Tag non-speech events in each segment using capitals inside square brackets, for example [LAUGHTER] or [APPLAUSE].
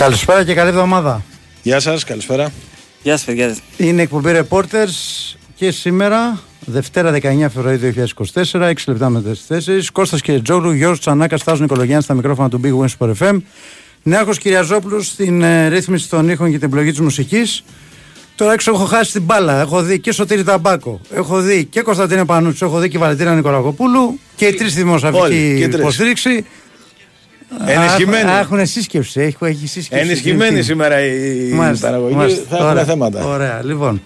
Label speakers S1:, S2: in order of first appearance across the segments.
S1: Καλησπέρα και καλή εβδομάδα.
S2: Γεια σας, καλησπέρα.
S3: Γεια σας, παιδιά.
S1: Είναι εκπομπή Reporters και σήμερα, Δευτέρα 19 Φεβρουαρίου 2024, 6 λεπτά με τις 4. Κώστας και Τζόγλου, Γιώργος Τσανάκα, Στάζο Νικολογιάννη στα μικρόφωνα του Big Wings for FM. Νέαχο Κυριαζόπουλος στην ε, ρύθμιση των ήχων και την επιλογή της μουσικής. Τώρα έξω έχω χάσει την μπάλα. Έχω δει και Σωτήρη Ταμπάκο. Έχω δει και Κωνσταντίνο Πανούτσο. Έχω δει και Βαλεντίνα Νικολακοπούλου. Και οι τρεις δημοσιογραφικοί υποστήριξη.
S2: Ενισχυμένη.
S1: Έχουν σύσκεψη. Έχει, έχει σύσκεψη.
S2: Ενισχυμένη σήμερα η μάλιστα, παραγωγή. Μάλιστα. Θα έχουμε θέματα.
S1: Ωραία, λοιπόν.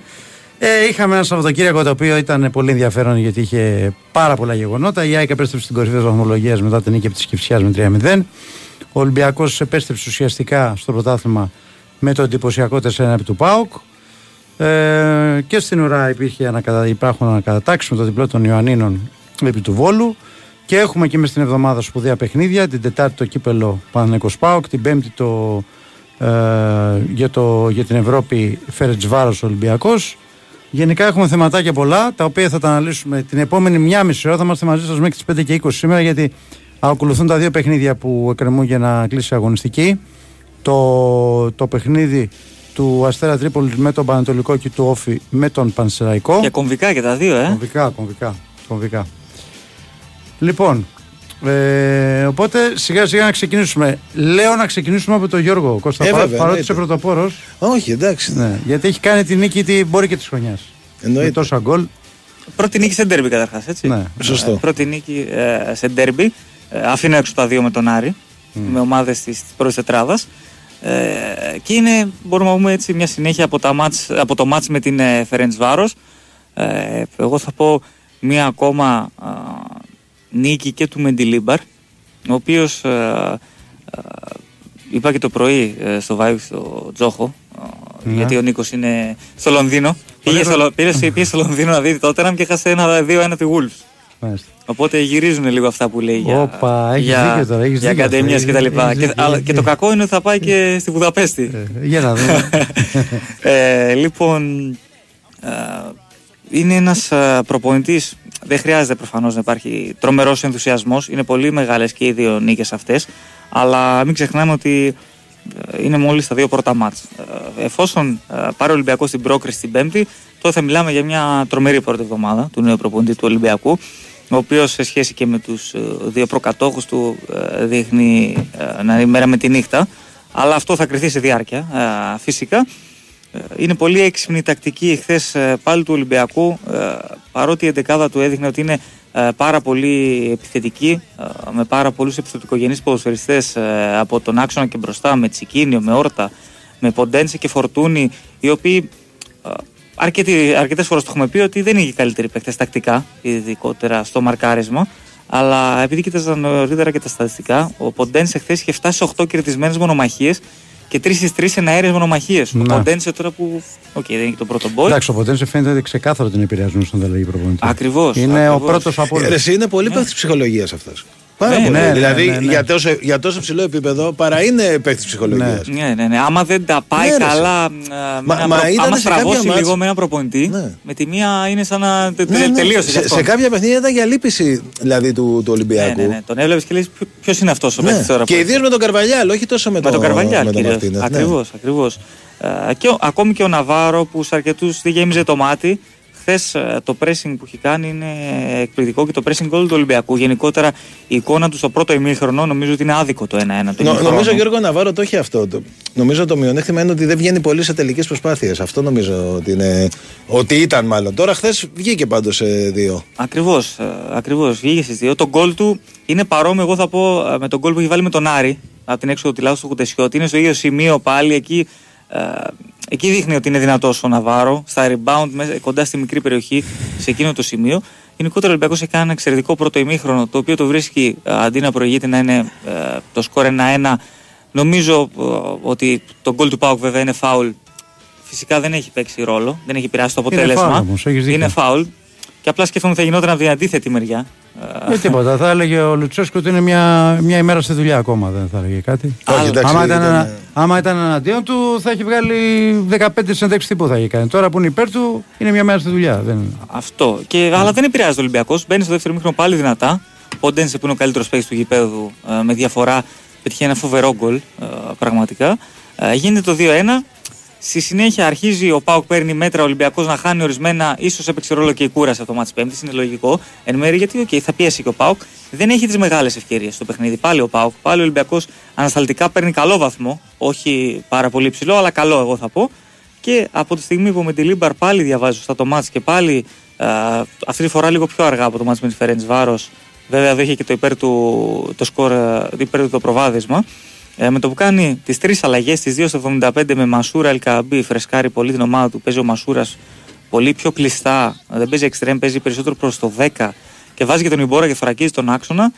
S1: Ε, είχαμε ένα Σαββατοκύριακο το οποίο ήταν πολύ ενδιαφέρον γιατί είχε πάρα πολλά γεγονότα. Η ΑΕΚ επέστρεψε στην κορυφή της βαθμολογίας μετά την νίκη της Κυψιά με 3-0. Ο Ολυμπιακός επέστρεψε ουσιαστικά στο πρωτάθλημα με το εντυπωσιακό 4 επί του ΠΑΟΚ. Ε, και στην ουρά υπήρχε ανακατα... υπάρχουν ανακατατάξεις με το διπλό των Ιωαννίνων επί του Βόλου. Και έχουμε και μες στην εβδομάδα σπουδαία παιχνίδια. Την Τετάρτη το κύπελο Παναγενικό Πάοκ. Την Πέμπτη το, ε, για, το, για την Ευρώπη Φέρετ Βάρο Ολυμπιακός. Γενικά έχουμε θεματάκια πολλά τα οποία θα τα αναλύσουμε την επόμενη μία μισή ώρα. Θα είμαστε μαζί σας μέχρι τις 5 και 20 σήμερα γιατί ακολουθούν τα δύο παιχνίδια που εκκρεμούν για να κλείσει η αγωνιστική. Το, το παιχνίδι του Αστέρα Τρίπολη με τον Πανατολικό και του Όφη με τον Πανσεραϊκό.
S3: Και κομβικά και τα δύο, ε.
S1: Κομβικά, κομβικά. κομβικά. Λοιπόν, ε, οπότε σιγά σιγά να ξεκινήσουμε. Λέω να ξεκινήσουμε από τον Γιώργο Κώστα. Ε, παρότι είσαι πρωτοπόρος.
S2: Όχι, εντάξει.
S1: Ναι, γιατί έχει κάνει την νίκη την μπορεί και της χρονιάς. Με τόσα γκολ.
S3: Πρώτη νίκη σε ντέρμπι καταρχάς, έτσι.
S1: Ναι.
S2: Σωστό. Ε,
S3: πρώτη νίκη ε, σε ντέρμπι. Ε, αφήνω έξω τα δύο με τον Άρη. Mm. Με ομάδες της πρώτης τετράδας. Ε, και είναι, μπορούμε να πούμε έτσι, μια συνέχεια από, τα μάτς, από το μάτς με την ε, Φερέντς Βάρος. Ε, εγώ θα πω μια ακόμα νίκη και του Μεντιλίμπαρ, ο οποίος ε, ε, είπα και το πρωί ε, στο Βάιου στο Τζόχο, ναι. γιατί ο Νίκος είναι στο Λονδίνο. Πήγε στο, πήγε στο Λονδίνο να δει τότε και έχασε ένα-δύο-ένα τη Wolves. Οπότε γυρίζουν λίγο αυτά που λέει για,
S1: Οπα,
S3: για,
S1: τώρα,
S3: για ακαδημίε και τα λοιπά. Και, και το κακό είναι ότι θα πάει και στη Βουδαπέστη.
S1: Ε, για να δούμε. [LAUGHS]
S3: ε, λοιπόν, ε, είναι ένας ε, προπονητής, δεν χρειάζεται προφανώς να υπάρχει τρομερός ενθουσιασμός, είναι πολύ μεγάλες και οι δύο νίκες αυτές, αλλά μην ξεχνάμε ότι ε, είναι μόλις τα δύο πρώτα μάτς. Εφόσον πάρει ο Ολυμπιακός την πρόκριση την Πέμπτη, τότε θα μιλάμε για μια τρομερή πρώτη εβδομάδα του νέου προπονητή του Ολυμπιακού ο οποίος σε σχέση και με τους ε, δύο προκατόχους του ε, δείχνει ε, να είναι μέρα με τη νύχτα. Αλλά αυτό θα κρυθεί σε διάρκεια φυσικά είναι πολύ έξυπνη η τακτική χθε πάλι του Ολυμπιακού παρότι η εντεκάδα του έδειχνε ότι είναι πάρα πολύ επιθετική με πάρα πολλούς επιθετικογενείς ποδοσφαιριστές από τον άξονα και μπροστά με Τσικίνιο, με Όρτα, με Ποντένσε και Φορτούνη οι οποίοι Αρκετές φορές το έχουμε πει ότι δεν είναι οι καλύτεροι παίκτες τακτικά, ειδικότερα στο μαρκάρισμα. Αλλά επειδή κοίταζα νωρίτερα και τα στατιστικά, ο Ποντένσε χθες είχε φτάσει σε 8 κερδισμένες μονομαχίες και 3 στις 3 εναέριες μονομαχίες. Ο ναι. Ποντένσε τώρα που. OK, okay, δεν είναι το πρώτο μπόι.
S1: Εντάξει, ο Ποντένσε φαίνεται ξεκάθαρο τον επηρεασμό στην αλλαγή προπονητή.
S3: Ακριβώς.
S1: Είναι ακριβώς. ο πρώτο από όλους.
S2: Είναι πολύ ναι. παίκτη ψυχολογίας αυτός. Πάρα ναι, πολύ. Ναι, δηλαδή ναι, ναι, για, τόσο, για τόσο ψηλό επίπεδο παρά είναι παίκτης ψυχολογίας.
S3: Ναι. ναι, ναι, Άμα δεν τα πάει καλά. Μα, μα προ... άμα στραβώσει λίγο με ένα προπονητή, με τη μία είναι σαν να τελείωσε.
S2: Σε, σε κάποια παιχνίδια ήταν για λύπηση δηλαδή, του, του Ολυμπιακού.
S3: Ναι, ναι, Τον έβλεπες και λέει ποιο είναι αυτός ο ναι. παίκτης τώρα.
S2: Και ιδίως με τον Καρβαλιάλ, όχι τόσο με,
S3: με τον Καρβαλιάλ. Ακριβώς, ακριβώς. Και ακόμη και ο Ναβάρο που σε αρκετούς δεν γέμιζε το μάτι χθες ε, το pressing που έχει κάνει είναι εκπληκτικό και το pressing goal του Ολυμπιακού. Γενικότερα η εικόνα του στο πρώτο ημίχρονο νομίζω ότι είναι άδικο το 1-1.
S2: Νο, νομίζω ο Γιώργο Ναβάρο το έχει αυτό. Το, νομίζω το μειονέκτημα είναι ότι δεν βγαίνει πολύ σε τελικές προσπάθειες. Αυτό νομίζω ότι, είναι, ότι ήταν μάλλον. Τώρα χθες βγήκε πάντως σε δύο.
S3: Ακριβώς. Ακριβώς, βγήκε στις δύο. Το γκολ του είναι παρόμοιο, εγώ θα πω, ε, με τον γκολ που έχει βάλει με τον Άρη από την έξοδο του Λάου του Κουτεσιώτη. Είναι στο ίδιο σημείο πάλι εκεί. Ε, Εκεί δείχνει ότι είναι δυνατό ο Ναβάρο, στα rebound, κοντά στη μικρή περιοχή, σε εκείνο το σημείο. Γενικότερα ο Ολυμπιακός έχει ένα εξαιρετικό πρώτο ημίχρονο, το οποίο το βρίσκει αντί να προηγείται να είναι ε, το σκορ 1-1. Νομίζω ε, ότι το goal του Πάουκ βέβαια είναι φάουλ. Φυσικά δεν έχει παίξει ρόλο, δεν έχει επηρεάσει το αποτέλεσμα. Είναι φάουλ. Και απλά σκέφτομαι ότι θα γινόταν από την αντίθετη μεριά.
S1: Δεν τίποτα. Θα έλεγε ο Λουτσέσκο ότι είναι μια, μια ημέρα στη δουλειά ακόμα. Δεν θα έλεγε κάτι.
S2: Όχι, εντάξει,
S1: άμα, ήταν, ήταν... άμα ήταν εναντίον του, θα έχει βγάλει 15 συνέντευξει τύπου θα έχει κάνει. Τώρα που είναι υπέρ του, είναι μια μέρα στη δουλειά. Δεν...
S3: Αυτό. Και, Αλλά δεν επηρεάζει ο Ολυμπιακός. Μπαίνει στο δεύτερο μήχρονο πάλι δυνατά. Ο Ντένσε που είναι ο καλύτερος παίκτης του γηπέδου ε, με διαφορά πετυχαίνει ένα φοβερό γκολ ε, πραγματικά. Ε, γίνεται το 2-1. Στη συνέχεια αρχίζει ο ΠΑΟΚ παίρνει μέτρα ο Ολυμπιακός να χάνει ορισμένα. ίσως έπαιξε ρόλο και η κούραση από το ματς της Πέμπτης. Είναι λογικό. Εν μέρει γιατί okay, θα πιέσει και ο ΠΑΟΚ. Δεν έχει τις μεγάλες ευκαιρίες στο παιχνίδι. Πάλι ο ΠΑΟΚ. Πάλι ο Ολυμπιακός ανασταλτικά παίρνει καλό βαθμό. Όχι πάρα πολύ ψηλό, αλλά καλό εγώ θα πω. Και από τη στιγμή που ο Μεντιλίμπαρ πάλι διαβάζει σωστά το μάτς και πάλι α, αυτή τη φορά λίγο πιο αργά από το μάτς με τη Φερεντσβάρος βέβαια εδώ είχε και το υπέρ του το σκορ, υπέρ του το προβάδισμα ε, με το που κάνει τις τρεις αλλαγές, τις 2 στο 75 με Μασούρα Ελ Κααμπί, φρεσκάρει πολύ την ομάδα του. Παίζει ο Μασούρας πολύ πιο κλειστά, δεν παίζει εξτρέμ, παίζει περισσότερο προς το 10 και βάζει και τον Ιμπόρα και θωρακίζει τον άξονα.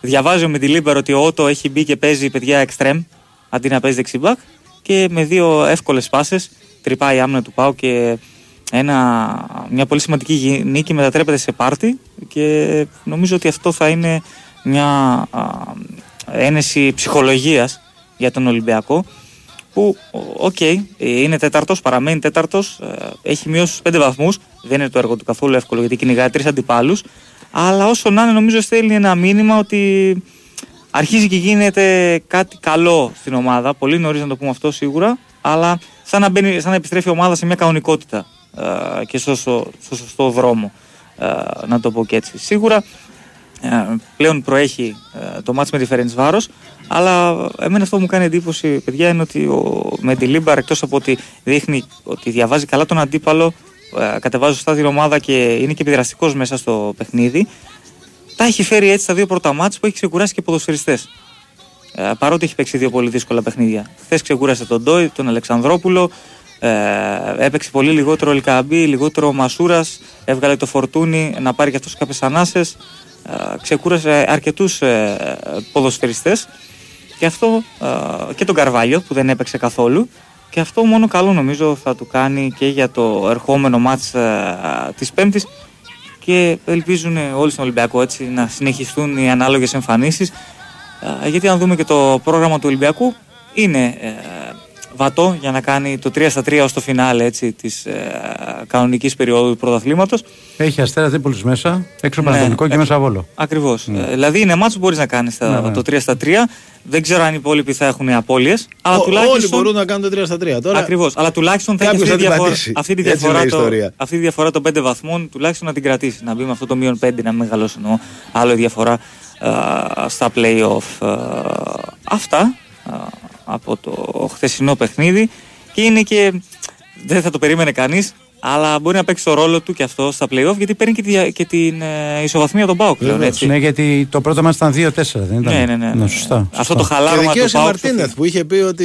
S3: Διαβάζει ο Μεντιλίμπαρ ότι ο Ότο έχει μπει και παίζει δεξί εξτρέμ αντί να παίζει δεξί μπακ και με δύο εύκολες πάσες τρυπάει η άμυνα του ΠΑΟΚ και ένα, μια πολύ σημαντική νίκη μετατρέπεται σε πάρτι και νομίζω ότι αυτό θα είναι μια α, ένεση ψυχολογίας για τον Ολυμπιακό που, OK, okay, είναι τέταρτος, παραμένει τέταρτος, ε, έχει μειώσει στους πέντε βαθμούς, δεν είναι το έργο του καθόλου εύκολο γιατί κυνηγάει τρεις αντιπάλους, αλλά όσο να είναι νομίζω στέλνει ένα μήνυμα ότι αρχίζει και γίνεται κάτι καλό στην ομάδα, πολύ νωρίς να το πούμε αυτό σίγουρα, αλλά σαν να, μπαίνει, σαν να επιστρέφει η ομάδα σε μια κανονικότητα ε, και στο, στο, στο σωστό δρόμο, ε, να το πω και έτσι. Σίγουρα ε, πλέον προέχει το μάτς με τη Φερεντσβάρος αλλά εμένα αυτό που μου κάνει εντύπωση παιδιά είναι ότι ο, ο Μεντιλίμπαρ εκτός από ότι δείχνει ότι διαβάζει καλά τον αντίπαλο κατεβάζει σωστά την ομάδα και είναι και επιδραστικός μέσα στο παιχνίδι τα έχει φέρει έτσι στα δύο πρώτα μάτς που έχει ξεκουράσει και ποδοσφαιριστές ε, παρότι έχει παίξει δύο πολύ δύσκολα παιχνίδια. Χθες ξεκούρασε τον Ντόι, τον Αλεξανδρόπουλο, ε, έπαιξε πολύ λιγότερο ο Ελκαμπή, λιγότερο ο Μασούρας, έβγαλε το φορτούνι να πάρει και αυτός κάποιες ανάσες. Ε, ξεκούρασε αρκετούς ε, ποδοσφαιριστές. Και αυτό ε, και τον Καρβάλιο που δεν έπαιξε καθόλου. Και αυτό μόνο καλό νομίζω θα του κάνει και για το ερχόμενο μάτς ε, της Πέμπτης. Και ελπίζουν όλοι στον Ολυμπιακό έτσι να συνεχιστούν οι ανάλογες εμφανίσεις. Γιατί αν δούμε και το πρόγραμμα του Ολυμπιακού είναι ε, βατό για να κάνει το 3 στα 3 ως το φινάλε έτσι, της ε, κανονικής περίοδου του πρωταθλήματος.
S1: Έχει αστέρα δίπολους μέσα, έξω ναι, και ε, μέσα βόλο.
S3: Ακριβώς. Ναι. Ε, δηλαδή είναι μάτσο που μπορείς να κάνεις ναι, ναι. το 3 στα 3. Δεν ξέρω αν οι υπόλοιποι θα έχουν απώλειες. Αλλά Ο, τουλάχιστον...
S2: Όλοι μπορούν να κάνουν το 3 στα 3. Τώρα...
S3: Ακριβώς. Αλλά τουλάχιστον θα έχει αυτή, διαφορά, αυτή, τη διαφορά το, αυτή τη διαφορά των 5 βαθμών τουλάχιστον να την κρατήσει. Να μπει με αυτό το μείον 5 να μεγαλώσει εννοώ άλλο διαφορά στα play-off. αυτά από το χθεσινό παιχνίδι και είναι και δεν θα το περίμενε κανείς αλλά μπορεί να παίξει το ρόλο του και αυτό στα playoff γιατί παίρνει και, τη, και την ε, ισοβαθμία των Πάουκ πλέον. Έτσι.
S1: Ναι, γιατί το πρώτο μας ήταν 2-4, δεν ήταν;
S3: Ναι, ναι, ναι. ναι.
S1: σωστά, σωστά.
S3: Αυτό το χαλάρωμα του Πάουκ.
S2: Μαρτίνεθ που είχε πει ότι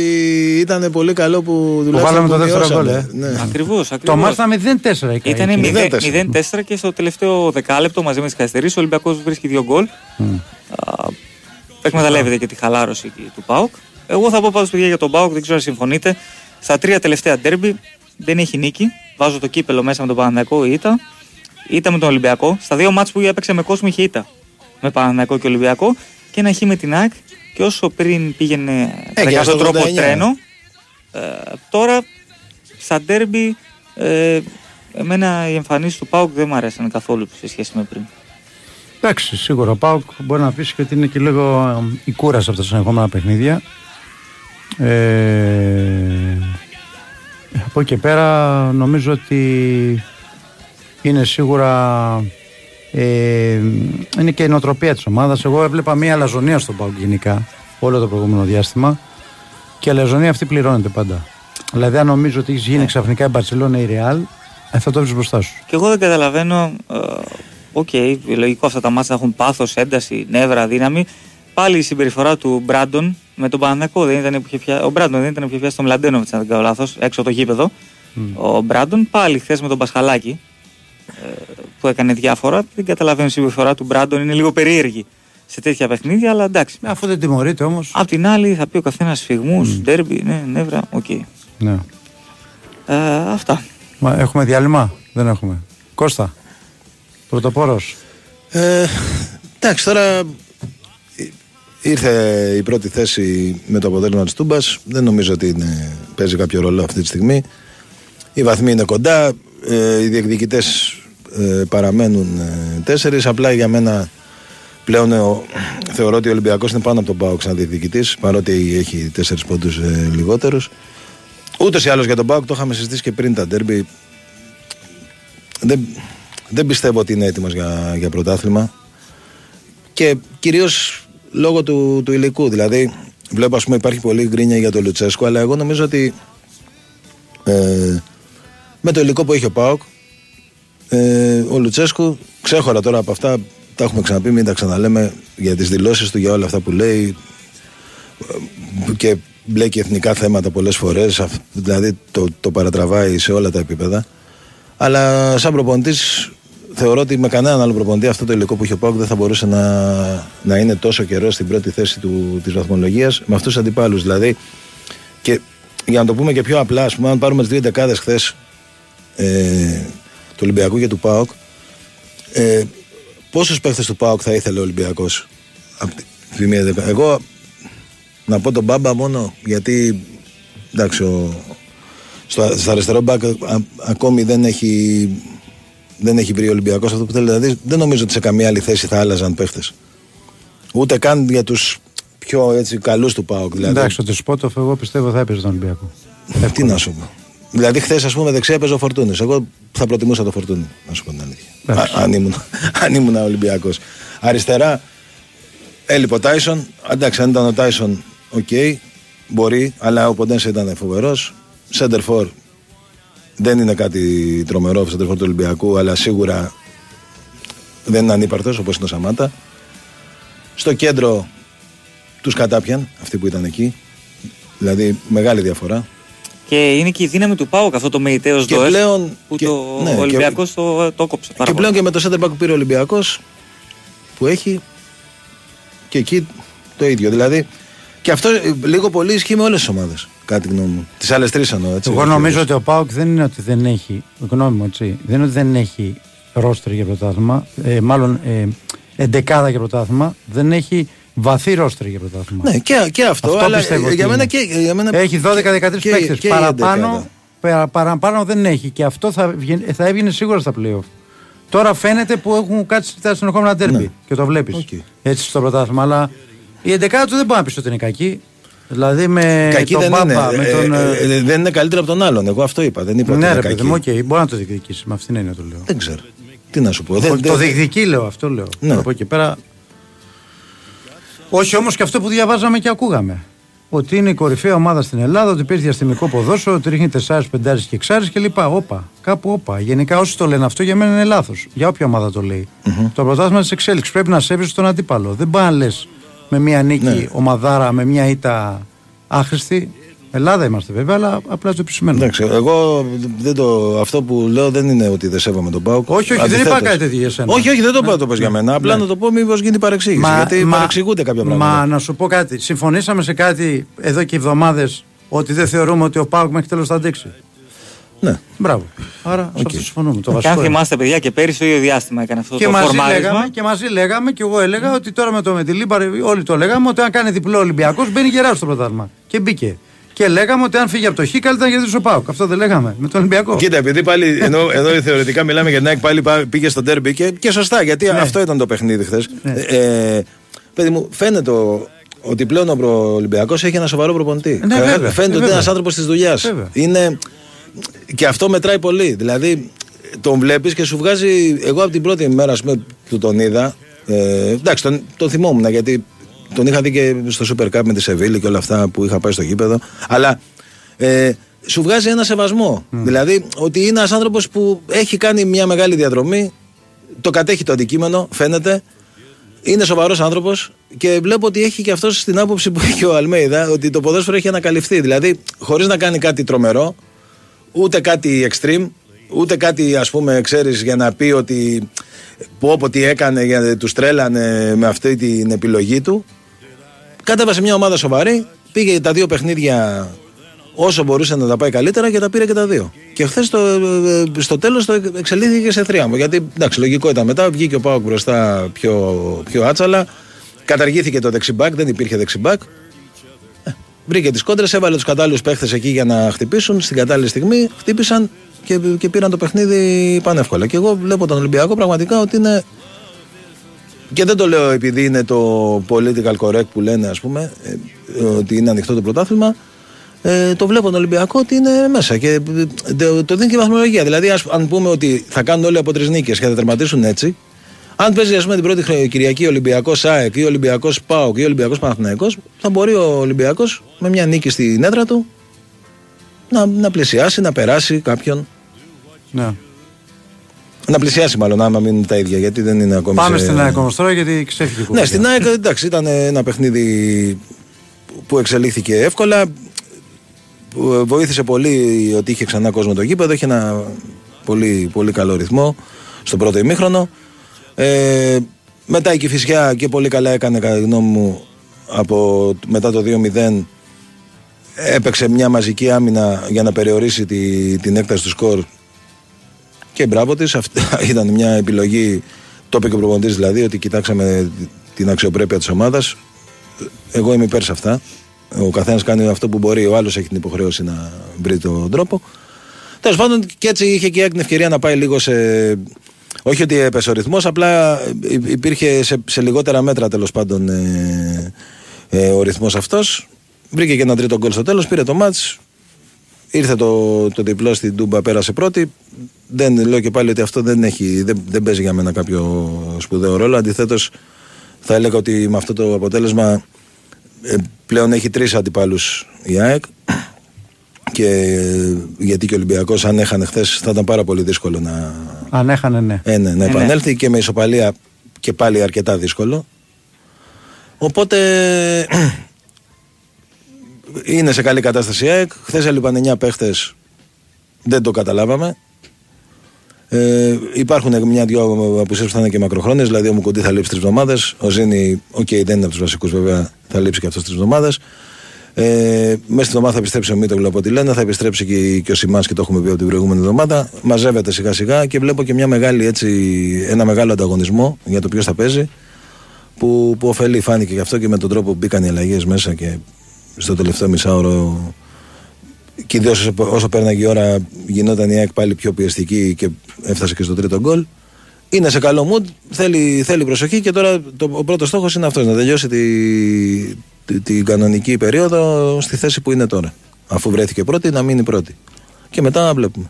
S2: ήταν πολύ καλό που
S1: δουλεύει. Που βάλαμε το δεύτερο γκολ. Ε.
S3: Ναι. Ακριβώς.
S1: Το μας ήταν 0-4.
S3: Ήταν 0-4 και στο τελευταίο δεκάλεπτο μαζί με τις καθυστερήσει ο Ολυμπιακός βρίσκει δύο γκολ. Mm. Εκμεταλλεύεται και τη χαλάρωση του Πάουκ. Εγώ θα πω πάντως παιδιά για τον Πάουκ, δεν ξέρω αν συμφωνείτε. Στα τρία τελευταία ντέρμπι δεν έχει νίκη. Βάζω το κύπελο μέσα με τον Παναναναϊκό ή ήττα. Ήτα με τον Ολυμπιακό. Στα δύο μάτς που έπαιξε με κόσμο είχε ήττα. Με Παναναναϊκό και Ολυμπιακό. Και ένα χ με την ΑΕΚ. Και όσο πριν πήγαινε ε, στον τρόπο τρένο. Ε, τώρα στα ντέρμπι ε, εμένα οι εμφανίσεις του Πάουκ δεν μου αρέσαν καθόλου σε σχέση με πριν.
S1: Εντάξει, σίγουρα ο Πάουκ μπορεί να πεις και ότι είναι και λίγο ε, η κούραση αυτά τα συνεχόμενα παιχνίδια. Ε, από εκεί και πέρα νομίζω ότι είναι σίγουρα ε, είναι και η νοοτροπία της ομάδας εγώ έβλεπα μια αλαζονία στον Πάουκ γενικά όλο το προηγούμενο διάστημα και η αλαζονεία αυτή πληρώνεται πάντα δηλαδή αν νομίζω ότι έχεις γίνει ναι. ξαφνικά η Μπαρσελόνα ή η Ρεάλ ε, θα το βρει μπροστά σου
S3: και εγώ δεν καταλαβαίνω ε, OK, okay, λογικό αυτά τα ματς έχουν πάθος, ένταση, νεύρα, δύναμη. Πάλι η συμπεριφορά του Μπράντον με τον Πανανακό δεν ήταν που είχε Ο Μπράντον δεν ήταν που είχε πιάσει τον Μλαντένοβιτς, αν δεν κάνω λάθος, έξω από το γήπεδο. Mm. Ο Μπράντον πάλι χθες με τον Πασχαλάκη ε, που έκανε διάφορα. Δεν καταλαβαίνω η συμπεριφορά του Μπράντον, είναι λίγο περίεργη σε τέτοια παιχνίδια, αλλά εντάξει.
S1: Ε, αφού δεν τιμωρείται όμως.
S3: Απ' την άλλη θα πει ο καθένας σφυγμούς, mm. ντέρμπι, ναι, νεύρα, OK. Okay.
S1: Ναι.
S3: Ε, αυτά.
S1: Μα έχουμε διάλειμμα, δεν έχουμε. Κώστα, πρωτοπόρος.
S2: Ε, εντάξει, τώρα Ήρθε η πρώτη θέση με το αποτέλεσμα της Τούμπας. Δεν νομίζω ότι είναι, παίζει κάποιο ρόλο αυτή τη στιγμή. Οι βαθμοί είναι κοντά. Ε, οι διεκδικητές ε, παραμένουν ε, τέσσερις. Απλά για μένα Πλέον ε, ο, θεωρώ ότι ο Ολυμπιακός είναι πάνω από τον Πάοκ σαν διεκδικητής, παρότι έχει τέσσερις πόντους ε, λιγότερους. Ούτως ή άλλως για τον Πάοκ το είχαμε συζητήσει και πριν τα ντέρμπι. Δεν, δεν πιστεύω ότι είναι έτοιμος για, για πρωτάθλημα. Και κυρίως λόγω του, του υλικού. Δηλαδή, βλέπω ας πούμε υπάρχει πολύ γκρίνια για τον Λουτσέσκο, αλλά εγώ νομίζω ότι ε, με το υλικό που έχει ο Πάοκ, ε, ο Λουτσέσκου ξέχωρα τώρα από αυτά τα έχουμε ξαναπεί, μην τα ξαναλέμε για τις δηλώσεις του, για όλα αυτά που λέει και μπλέκει εθνικά θέματα πολλές φορές, δηλαδή το, το παρατραβάει σε όλα τα επίπεδα. Αλλά σαν προπονητής θεωρώ ότι με κανέναν άλλο προπονητή αυτό το υλικό που είχε ο Πάουκ δεν θα μπορούσε να, να είναι τόσο καιρό στην πρώτη θέση του, της βαθμολογίας με αυτούς τους αντιπάλους. Δηλαδή, και για να το πούμε και πιο απλά, ας πούμε, αν πάρουμε τις δύο δεκάδες χθες ε, του Ολυμπιακού και του ΠΑΟΚ, ε, Πόσους παίχτες του ΠΑΟΚ θα ήθελε ο Ολυμπιακός Εγώ να πω τον Μπάμπα μόνο γιατί εντάξει, ο, στο, στο αριστερό μπακ ακόμη δεν έχει, δεν έχει βρει ο Ολυμπιακός αυτό που θέλει. Δηλαδή δεν νομίζω ότι σε καμία άλλη θέση θα άλλαζαν παίχτες. Ούτε καν για τους πιο έτσι, καλούς του ΠΑΟΚ. Δηλαδή.
S1: Εντάξει, ο Ντεσπόντοφ εγώ πιστεύω θα έπαιζε τον Ολυμπιακό.
S2: Ε, τι να σου πω. Δηλαδή, χθες, ας πούμε, δεξιά έπαιζε ο Φορτούνης. Εγώ θα προτιμούσα το Φορτούνη, να σου πω την αλήθεια. αν, ήμουν, [LAUGHS] αν ήμουν Ολυμπιακός. Αριστερά, έλειπε ο Τάισον. Εντάξει, αν ήταν ο Τάισον, OK, okay, μπορεί, αλλά ο Ποντένσε ήταν φοβερός. Σέντερφορ δεν είναι κάτι τρομερό, ο Σέντερφορ του Ολυμπιακού, αλλά σίγουρα δεν είναι ανύπαρτο όπως είναι ο Σαμάτα. Στο κέντρο τους κατάπιαν, αυτοί που ήταν εκεί. Δηλαδή, μεγάλη διαφορά.
S3: Και είναι και η δύναμη του Πάουκ αυτό το μεϊτέος
S2: Ντοέ
S3: που και, το ναι, Ολυμπιακός το, το κόψε.
S2: Και πλέον και με το center back που πήρε ο Ολυμπιακός που έχει και εκεί το ίδιο. Δηλαδή και αυτό λίγο πολύ ισχύει με όλες τις ομάδες. Κάτι γνώμη μου. Τις άλλες τρεις εννοώ. Έτσι,
S1: Εγώ νομίζω ότι ο Πάουκ δεν είναι ότι δεν έχει. Γνώμη μου έτσι. Δεν είναι ότι δεν έχει ρόστρι για πρωτάθλημα. Ε, μάλλον ε, εντεκάδα για πρωτάθλημα. Δεν έχει βαθύ ρόστρι για πρωτάθλημα.
S2: Ναι, και, και αυτό, αυτό αλλά για μένα, και, για μένα
S1: Έχει 12-13 παίκτες. Παραπάνω, παραπάνω δεν έχει και αυτό θα, θα έβγαινε σίγουρα στα playoff. Τώρα φαίνεται που έχουν κάτσει τα συνεχόμενα τέρμπι ναι. και το βλέπεις. Okay. Έτσι στο πρωτάθλημα. Αλλά η 11 του δεν μπορεί να πεις ότι είναι κακή. Δηλαδή με
S2: κακή
S1: τον
S2: δεν
S1: Πάπα,
S2: είναι.
S1: με τον.
S2: Ε, ε, ε, δεν είναι καλύτερα από τον άλλον. Εγώ αυτό είπα. Δεν είπα
S1: ναι,
S2: ότι
S1: ρε, παιδί μου, okay, μπορεί να το διεκδικήσεις. Με αυτήν την έννοια το λέω.
S2: Δεν ξέρω. Τι να σου πω.
S1: Το, το διεκδικεί λέω αυτό λέω. Ναι. Από εκεί πέρα όχι όμως και αυτό που διαβάζαμε και ακούγαμε. Ότι είναι η κορυφαία ομάδα στην Ελλάδα, ότι παίζει διαστημικό ποδόσφαιρο, ότι ρίχνει 4, 5 και 6 κλπ. Όπα, κάπου όπα. Γενικά όσοι το λένε αυτό για μένα είναι λάθος. Για όποια ομάδα το λέει. Mm-hmm. Το πρωτάθλημα της εξέλιξης πρέπει να σέβει τον αντίπαλο. Δεν πάει να λες με μία νίκη ναι. ομαδάρα, με μία ήττα άχρηστη. Ελλάδα είμαστε βέβαια, αλλά απλά το επισημαίνω.
S2: Εντάξει, εγώ δεν το, αυτό που λέω δεν είναι ότι δεν σέβομαι τον Πάουκ.
S1: Όχι, όχι, δεν είπα κάτι τέτοιο για σένα.
S2: Όχι, όχι, δεν το είπα το πες για μένα. Απλά ναι. να το πω μήπως γίνει παρεξήγηση. Μα, γιατί μα, παρεξηγούνται κάποια πράγματα.
S1: Μα να σου πω κάτι. Συμφωνήσαμε σε κάτι εδώ και εβδομάδες ότι δεν θεωρούμε ότι ο Πάουκ μέχρι τέλος θα αντέξει.
S2: Ναι.
S1: Μπράβο. Άρα okay. αυτό συμφωνούμε. Το
S3: και αν θυμάστε, παιδιά, και πέρυσι το ίδιο διάστημα έκανε αυτό
S1: και
S3: το
S1: μαζί λέγαμε, Και μαζί λέγαμε, και εγώ έλεγα ότι τώρα με το Μετιλίμπαρ, όλοι το λέγαμε, ότι αν κάνει διπλό Ολυμπιακός μπαίνει γερά στο πρωτάθλημα. Και μπήκε. Και λέγαμε ότι αν φύγει από το Χ, καλύτερα να κερδίσει ο Πάουκ. Αυτό δεν λέγαμε με τον Ολυμπιακό.
S2: Κοίτα, επειδή πάλι ενώ, εδώ θεωρητικά μιλάμε για την ΑΕΚ, πάλι πήγε στο τέρμπι και, και σωστά, γιατί ναι. αυτό ήταν το παιχνίδι χθες. Ναι. Ε, παιδί μου, φαίνεται ότι πλέον ο Ολυμπιακός έχει ένα σοβαρό προπονητή.
S1: Ναι, βέβαια,
S2: φαίνεται ότι είναι ένας άνθρωπος της δουλειάς. Είναι... Και αυτό μετράει πολύ. Δηλαδή, τον βλέπεις και σου βγάζει. Εγώ από την πρώτη μέρα που τον είδα. Ε, εντάξει, τον, τον θυμόμουν γιατί τον είχα δει και στο Super Cup με τη Σεβίλη και όλα αυτά που είχα πάει στο γήπεδο. Αλλά ε, σου βγάζει ένα σεβασμό. Δηλαδή ότι είναι ένας άνθρωπος που έχει κάνει μια μεγάλη διαδρομή, το κατέχει το αντικείμενο, φαίνεται. Είναι σοβαρός άνθρωπος και βλέπω ότι έχει και αυτός στην άποψη που έχει ο Αλμέιδα ότι το ποδόσφαιρο έχει ανακαλυφθεί. Δηλαδή, χωρίς να κάνει κάτι τρομερό, ούτε κάτι extreme, ούτε κάτι ας πούμε, ξέρεις, για να πει ότι που όποτε έκανε, για, τους τρέλανε με αυτή την επιλογή του. Κατέβασε μια ομάδα σοβαρή, πήγε τα δύο παιχνίδια όσο μπορούσε να τα πάει καλύτερα και τα πήρε και τα δύο. Και χθες στο, στο τέλος το εξελίχθηκε σε θρίαμβο. Γιατί εντάξει, λογικό ήταν μετά, βγήκε ο Πάοκ μπροστά πιο, πιο άτσαλα. Καταργήθηκε το δεξιμπάκ, δεν υπήρχε δεξιμπάκ. Ε, βρήκε τις κόντρες, έβαλε τους κατάλληλους παίχτες εκεί για να χτυπήσουν. Στην κατάλληλη στιγμή χτύπησαν και, και πήραν το παιχνίδι πανεύκολα. Και εγώ βλέπω τον Ολυμπιακό πραγματικά ότι είναι και δεν το λέω επειδή είναι το political correct που λένε, ας πούμε, ε, ότι είναι ανοιχτό το πρωτάθλημα. Ε, το βλέπω τον Ολυμπιακό ότι είναι μέσα και το, το δίνει και η βαθμολογία. Δηλαδή, ας, αν πούμε ότι θα κάνουν όλοι από τρεις νίκες και θα τερματίσουν έτσι, αν παίζει ας πούμε, την πρώτη Κυριακή Ολυμπιακός ΣΑΕΚ ή Ολυμπιακός ΠΑΟΚ ή Ολυμπιακός Παναθηναϊκός, θα μπορεί ο Ολυμπιακός με μια νίκη στην έδρα του να, να πλησιάσει, να περάσει κάποιον.
S1: Ναι.
S2: Να πλησιάσει μάλλον, άμα μείνουν τα ίδια, γιατί δεν είναι ακόμη.
S1: Πάμε σε... στην ΑΕΚ όμως τώρα, γιατί ξέφυγε
S2: Ναι, στην ΑΕΚ εντάξει, ήταν ένα παιχνίδι που εξελίχθηκε εύκολα. Βοήθησε πολύ ότι είχε ξανά κόσμο το γήπεδο, είχε ένα πολύ, πολύ καλό ρυθμό στο πρώτο ημίχρονο. Ε, μετά η Κηφισιά και πολύ καλά έκανε κατά τη γνώμη μου από, μετά το 2-0 έπαιξε μια μαζική άμυνα για να περιορίσει τη, την έκταση του σκορ και μπράβο της. [LAUGHS] ήταν μια επιλογή, το είπε και ο προπονητής δηλαδή, ότι κοιτάξαμε την αξιοπρέπεια της ομάδας. Εγώ είμαι υπέρ σε αυτά. Ο καθένας κάνει αυτό που μπορεί, ο άλλος έχει την υποχρέωση να βρει τον τρόπο. Τέλος πάντων, και έτσι είχε και την ευκαιρία να πάει λίγο σε. Όχι ότι έπεσε ο ρυθμός, απλά υπήρχε σε, σε λιγότερα μέτρα τέλος πάντων ε, ε, ο ρυθμός αυτός. Βρήκε και ένα τρίτο γκολ στο τέλος, πήρε το μάτς. Ήρθε το, το διπλό στην Τούμπα, πέρασε πρώτη. Δεν λέω και πάλι ότι αυτό δεν, έχει, δεν, δεν παίζει για μένα κάποιο σπουδαίο ρόλο. Αντιθέτως, θα έλεγα ότι με αυτό το αποτέλεσμα ε, πλέον έχει τρεις αντιπάλους η ΑΕΚ. Και γιατί και ο Ολυμπιακός, αν έχανε χθες, θα ήταν πάρα πολύ δύσκολο να.
S1: Αν έχανε, ναι.
S2: Ε, ναι να ε, ναι. επανέλθει και με ισοπαλία και πάλι αρκετά δύσκολο. Οπότε είναι σε καλή κατάσταση η ΑΕΚ. Χθες έλειπαν 9 παίχτες. Δεν το καταλάβαμε. Ε, υπάρχουν μια-δυο απουσίες που θα είναι και μακροχρόνιες. Δηλαδή, ο Μουκουντί θα λείψει τρεις εβδομάδες. Ο Ζίνι, OK, okay, δεν είναι από τους βασικούς βέβαια, θα λείψει και αυτός τρεις εβδομάδες. Ε, μέσα στην εβδομάδα θα επιστρέψει ο Μίτογλου από ό,τι λένε, θα επιστρέψει και, και ο Σιμά και το έχουμε πει από την προηγούμενη εβδομάδα. Μαζεύεται σιγά σιγά και βλέπω και μια μεγάλη, έτσι, ένα μεγάλο ανταγωνισμό για το ποιος θα παίζει. Που, που ωφελεί, φάνηκε και αυτό και με τον τρόπο που μπήκαν οι αλλαγές μέσα και στο τελευταίο μισάωρο και ιδίως όσο, όσο πέρναγε η ώρα γινόταν η ΑΕΚ πάλι πιο πιεστική και έφτασε και στο τρίτο γκολ. Είναι σε καλό mood, θέλει, θέλει προσοχή και τώρα το, ο πρώτος στόχος είναι αυτός: να τελειώσει την τη, τη κανονική περίοδο στη θέση που είναι τώρα. Αφού βρέθηκε πρώτη, να μείνει πρώτη. Και μετά να βλέπουμε.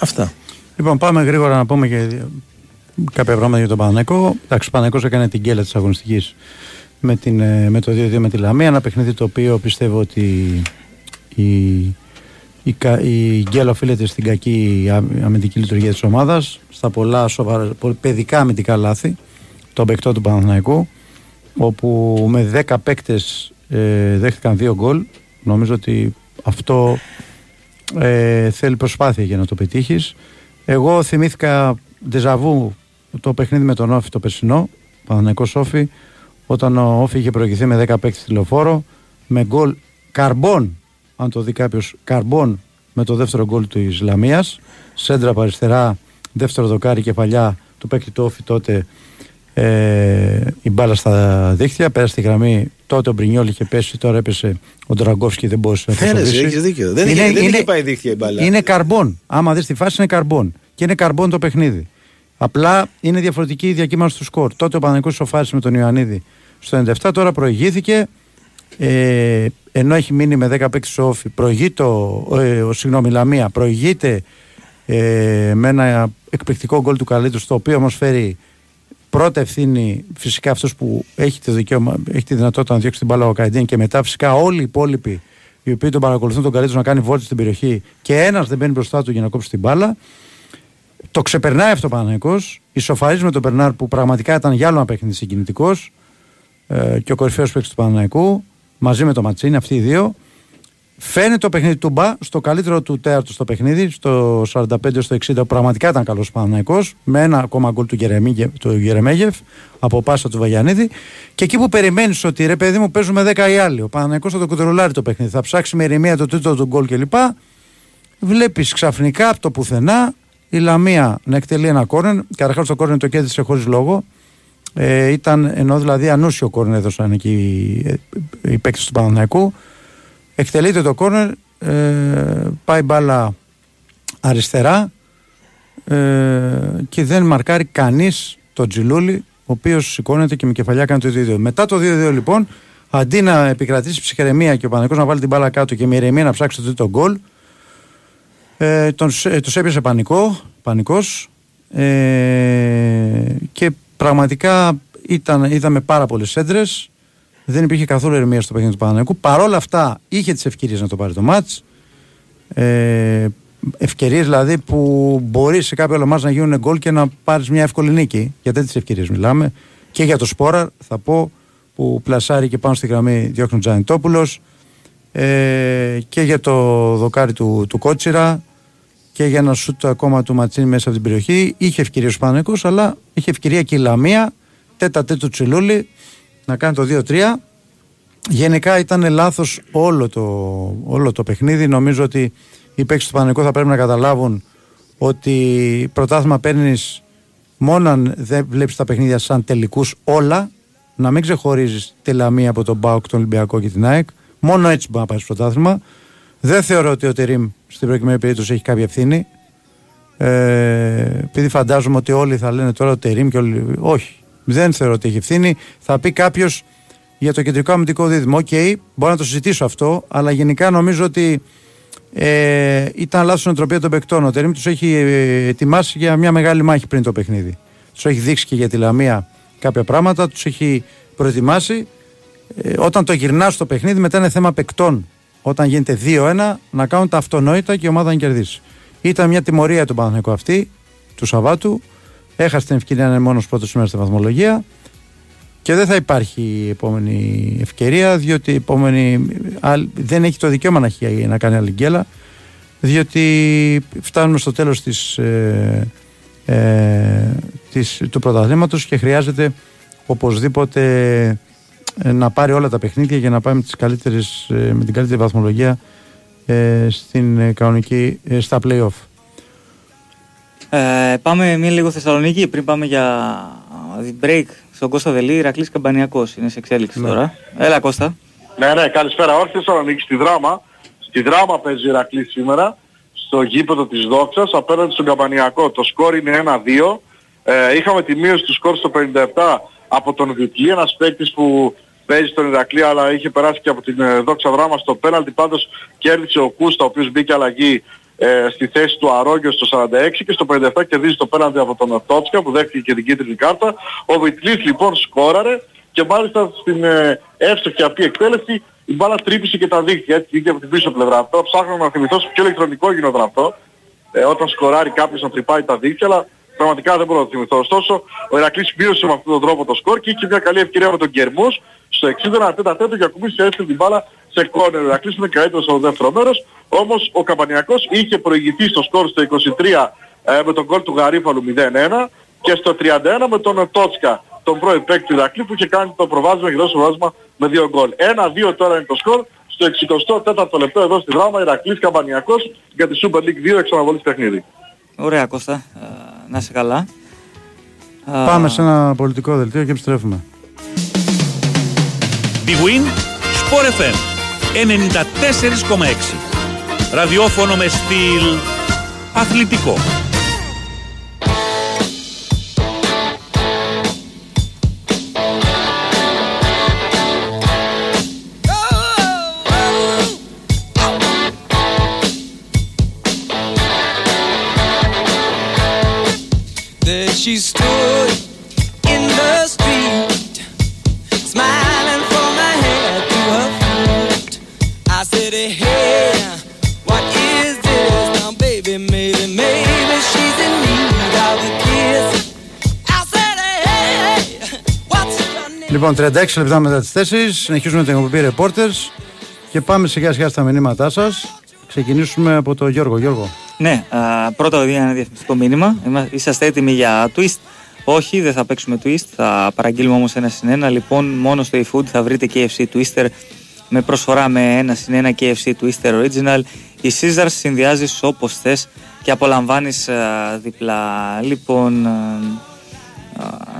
S2: Αυτά.
S1: Λοιπόν, πάμε γρήγορα να πούμε και κάποια πράγματα για τον Παναναϊκό. Εντάξει, ο Παναναϊκό έκανε την κέλα της αγωνιστικής με, την, ε, με το 2-2 με τη Λαμία. Ένα παιχνίδι το οποίο πιστεύω ότι η, η, η γκέλα οφείλεται στην κακή αμυντική λειτουργία της ομάδας στα πολλά σοβαρά, παιδικά αμυντικά λάθη των παικτών του Παναθηναϊκού όπου με 10 παίκτες ε, δέχτηκαν 2 γκολ νομίζω ότι αυτό ε, θέλει προσπάθεια για να το πετύχεις εγώ θυμήθηκα ντεζαβού το παιχνίδι με τον Όφη το περσινό Παναθηναϊκός Όφη όταν ο Όφη είχε προηγηθεί με 10 παίκτες τηλεφόρο με γκολ καρμπών αν το δει κάποιος, καρμπών με το δεύτερο γκολ του Ισλαμία. Σέντρα από αριστερά, δεύτερο δοκάρι κεφαλιά του παίκτη του Όφη τότε ε, η μπάλα στα δίχτυα, πέρασε τη γραμμή. Τότε ο Μπρινιόλ είχε πέσει, τώρα έπεσε ο Ντραγκόφσκι, δεν μπορούσε να
S2: πέσει. έχεις δίκιο. Δεν, είναι, δεν είχε πάει δίχτυα η μπάλα.
S1: Είναι καρμπών. Άμα δεις τη φάση, είναι καρμπών. Και είναι καρμπών το παιχνίδι. Απλά είναι διαφορετική η διακύμανση του σκορ. Τότε ο Παναγικό σοφάρισε με τον Ιωαννίδη στο 97, τώρα προηγήθηκε. Ε, ενώ έχει μείνει με 10 παίκτες όφη, προηγείται, ε, ο, συγγνώμη, Λαμία, προηγείται ε, με ένα εκπληκτικό γκολ του καλύτερου, στο οποίο όμως φέρει πρώτα ευθύνη φυσικά αυτός που έχει τη, δικαίωμα, έχει τη δυνατότητα να διώξει την μπάλα ο Καϊντίν και μετά φυσικά όλοι οι υπόλοιποι οι οποίοι τον παρακολουθούν τον καλύτερο να κάνει βόλτα στην περιοχή και ένας δεν μπαίνει μπροστά του για να κόψει την μπάλα. Το ξεπερνάει αυτό ο Παναγενικός. Ισοφαρίζει με τον Περνάρ που πραγματικά ήταν για άλλο ένα παιχνίδι συγκινητικός ε, και ο κορυφαίος παίκτης του Παναναϊκού μαζί με το Ματσίνη, αυτοί οι δύο. Φαίνεται το παιχνίδι του Μπα στο καλύτερο του τέταρτο στο παιχνίδι, στο 45 στο 60. Πραγματικά ήταν καλός Παναναϊκό, με ένα ακόμα γκολ του, του Γερεμέγεφ από πάσα του Βαγιανίδη. Και εκεί που περιμένεις ότι ρε παιδί μου παίζουμε 10 οι άλλοι, ο Παναναϊκό θα το κουτρολάρει το παιχνίδι, θα ψάξει με ηρεμία το τρίτο του γκολ κλπ. Βλέπεις ξαφνικά από το πουθενά η Λαμία να εκτελεί ένα κόρνερ. Καταρχάς το κόρνερ το κέρδισε χωρίς λόγο. Ε, ήταν ενώ δηλαδή ανούσιο κόρνερ έδωσαν εκεί οι, οι παίκτες του Παναθηναϊκού εκτελείται το κόρνερ ε, πάει μπάλα αριστερά ε, και δεν μαρκάρει κανείς το Τζιλούλη ο οποίος σηκώνεται και με κεφαλιά κάνει το 2-2. Μετά το 2-2 λοιπόν, αντί να επικρατήσει ψυχραιμία και ο Παναγικός να βάλει την μπάλα κάτω και με ηρεμία να ψάξει το τρίτο γκολ, ε, τον, ε, τους έπιασε πανικό, πανικός ε, και πραγματικά ήταν, είδαμε πάρα πολλές έντρες. Δεν υπήρχε καθόλου ερμηνεία στο παιχνίδι του Παναναϊκού. Παρ' όλα αυτά είχε τις ευκαιρίες να το πάρει το μάτς. Ε, ευκαιρίες δηλαδή που μπορεί σε κάποιο άλλο μάτς να γίνουν γκολ και να πάρεις μια εύκολη νίκη. Για τέτοιες ευκαιρίες μιλάμε. Και για το Σπόρα θα πω που πλασάρει και πάνω στη γραμμή διώχνει ο Τζανιτόπουλος. Ε, και για το δοκάρι του, του Κότσιρα και για ένα σούτ ακόμα του Ματσίνη μέσα από την περιοχή. Είχε ευκαιρία ο Σπανικό, αλλά είχε ευκαιρία και η Λαμία τέτα τέτου Τσιλούλη να κάνει το 2-3. Γενικά ήταν λάθος όλο το, όλο το παιχνίδι. Νομίζω ότι οι παίκτες του Παναγικού θα πρέπει να καταλάβουν ότι πρωτάθλημα παίρνεις μόνο αν δεν βλέπεις τα παιχνίδια σαν τελικούς όλα. Να μην ξεχωρίζεις τη Λαμία από τον Μπάουκ, τον Ολυμπιακό και την ΑΕΚ. Μόνο έτσι μπορεί να πάει στο πρωτάθλημα. Δεν θεωρώ ότι ο Τερήμ στην προκειμένη περίπτωση έχει κάποια ευθύνη. Ε, επειδή φαντάζομαι ότι όλοι θα λένε τώρα ο Τερήμ και όλοι. Όχι. Δεν θεωρώ ότι έχει ευθύνη. Θα πει κάποιος για το κεντρικό αμυντικό δίδυμο. OK, okay, μπορώ να το συζητήσω αυτό, αλλά γενικά νομίζω ότι ε, ήταν λάθος η νοοτροπία των παικτών. Ο Τερίμ τους έχει ε, ετοιμάσει για μια μεγάλη μάχη πριν το παιχνίδι. Τους έχει δείξει και για τη Λαμία κάποια πράγματα, τους έχει προετοιμάσει. Ε, όταν το γυρνάς στο παιχνίδι, μετά είναι θέμα παικτών. Όταν γίνεται 2-1, να κάνουν τα αυτονόητα και η ομάδα να κερδίσει. Ήταν μια τιμωρία του Παναθηναϊκού αυτή, του Σαββάτου. Έχασε την ευκαιρία να είναι μόνος πρώτος σήμερα στη βαθμολογία. Και δεν θα υπάρχει επόμενη ευκαιρία, διότι η επόμενη δεν έχει το δικαίωμα να, να κάνει άλλη γκέλα, διότι φτάνουμε στο τέλος της, ε, ε, της, του πρωταθλήματος και χρειάζεται οπωσδήποτε ε, να πάρει όλα τα παιχνίδια για να πάει με, τις καλύτερες, ε, με την καλύτερη βαθμολογία ε, στην κανονική, στα play-off.
S3: Ε, πάμε μία λίγο Θεσσαλονίκη πριν πάμε για break στον Κώστα Δελή, Ρακλής Καμπανιακός είναι σε εξέλιξη ναι. τώρα. Έλα Κώστα.
S4: Ναι, ναι, καλησπέρα. Όχι Θεσσαλονίκη, στη δράμα. Στη δράμα παίζει η Ρακλή σήμερα, στο γήπεδο της Δόξας, απέναντι στον Καμπανιακό. Το σκόρ είναι 1-2. Ε, είχαμε τη μείωση του σκόρ στο 57 από τον Βιουτλή, ένας παίκτης που παίζει στον Ηρακλή αλλά είχε περάσει και από την ε, Δόξα Δράμα στο πέναλτι. Πάντως κέρδισε ο Κούστα, ο οποίος μπήκε αλλαγή ε, στη θέση του Αρόγιο στο 46 και στο 57 κερδίζει το πέναντι από τον Τότσκα που δέχτηκε και την κίτρινη κάρτα. Ο Βιτλής λοιπόν σκόραρε και μάλιστα στην ε, εύστοχη αυτή εκτέλεση η μπάλα τρύπησε και τα δίχτυα έτσι βγήκε από την πίσω πλευρά. Τώρα ψάχνω να θυμηθώ σε ποιο ηλεκτρονικό γινόταν αυτό. Ε, όταν σκοράρει κάποιος να τρυπάει τα δίχτυα αλλά πραγματικά δεν μπορώ να το θυμηθώ. Ωστόσο ο Ηρακλής μείωσε με αυτόν τον τρόπο το σκορ και είχε μια καλή ευκαιρία με τον Κερμούς στο 60 τέτα τέτο για κουμπίσει έτσι την μπάλα σε κόρνερ. Ο Ηρακλής είναι καλύτερος στο δεύτερο μέρος. Όμως ο Καμπανιακός είχε προηγηθεί στο σκορ στο 23 ε, με τον γκολ του Γαρίφαλου 0-1 και στο 31 με τον Τότσκα, τον πρώην παίκτη του Ηρακλή που είχε κάνει το προβάδισμα και δώσει προβάδισμα με δύο γκολ. 1-2 τώρα είναι το σκορ. Στο 64ο λεπτό εδώ στη δράμα Ηρακλής Καμπανιακός για τη Super League 2 εξαναβολής παιχνίδι.
S3: Ωραία Κώστα, ε, να είσαι καλά.
S1: Πάμε σε ένα πολιτικό δελτίο και επιστρέφουμε.
S5: Big Win, Sport FM 94,6 Ραδιόφωνο με στυλ αθλητικό. she stood Λοιπόν, 36 λεπτά μετά τις 4, συνεχίζουμε την εκπομπή Reporters και πάμε σιγά σιγά στα μηνύματά σας. Ξεκινήσουμε από τον Γιώργο. Γιώργο.
S3: Ναι, α, πρώτα ένα διαφημιστικό μήνυμα. Είσαστε έτοιμοι για twist; Όχι, δεν θα παίξουμε twist. Θα παραγγείλουμε όμως ένα συν ένα. Λοιπόν, μόνο στο eFood θα βρείτε KFC Twister με προσφορά με ένα συν ένα KFC Twister Original. Η Caesar συνδυάζει όπως θες και απολαμβάνεις διπλά. Λοιπόν,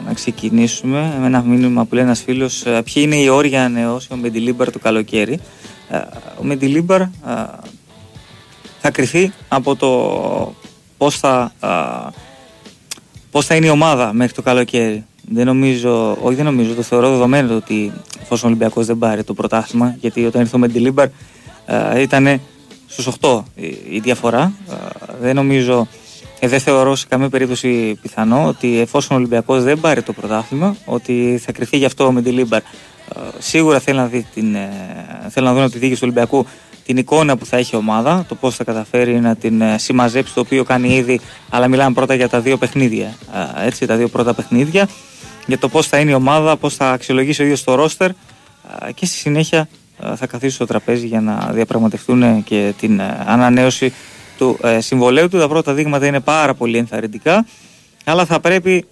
S3: να ξεκινήσουμε με ένα μήνυμα που λέει ένας φίλος. Ποιοι είναι οι όρια ανανεώσεων με τη το καλοκαίρι. Ο Μεντιλίμπαρ θα κρυθεί από το πώς θα, πώς θα είναι η ομάδα μέχρι το καλοκαίρι. δεν νομίζω, όχι δεν νομίζω, το θεωρώ δεδομένο ότι εφόσον ο Ολυμπιακός δεν πάρει το πρωτάθλημα, γιατί όταν ήρθε ο Μεντιλίμπαρ ε, ήταν στους 8 η, διαφορά. Ε, δεν νομίζω, ε, δεν θεωρώ σε καμία περίπτωση πιθανό ότι εφόσον ο Ολυμπιακός δεν πάρει το πρωτάθλημα, ότι θα κρυφτεί γι' αυτό ο Μεντιλίμπαρ. Ε, σίγουρα θέλει να, δει την, ε, θέλει να δουν από τη δίκη του Ολυμπιακού την εικόνα που θα έχει η ομάδα, το πώς θα καταφέρει να την ε, συμμαζέψει, το οποίο κάνει ήδη, αλλά μιλάμε πρώτα για τα δύο παιχνίδια. Έτσι, τα δύο πρώτα παιχνίδια, για το πώς θα είναι η ομάδα, πώς θα αξιολογήσει ο ίδιος το ρόστερ και στη συνέχεια θα καθίσει στο τραπέζι για να διαπραγματευτούν και την ανανέωση του συμβολέου του. Τα πρώτα δείγματα είναι πάρα πολύ ενθαρρυντικά, αλλά θα πρέπει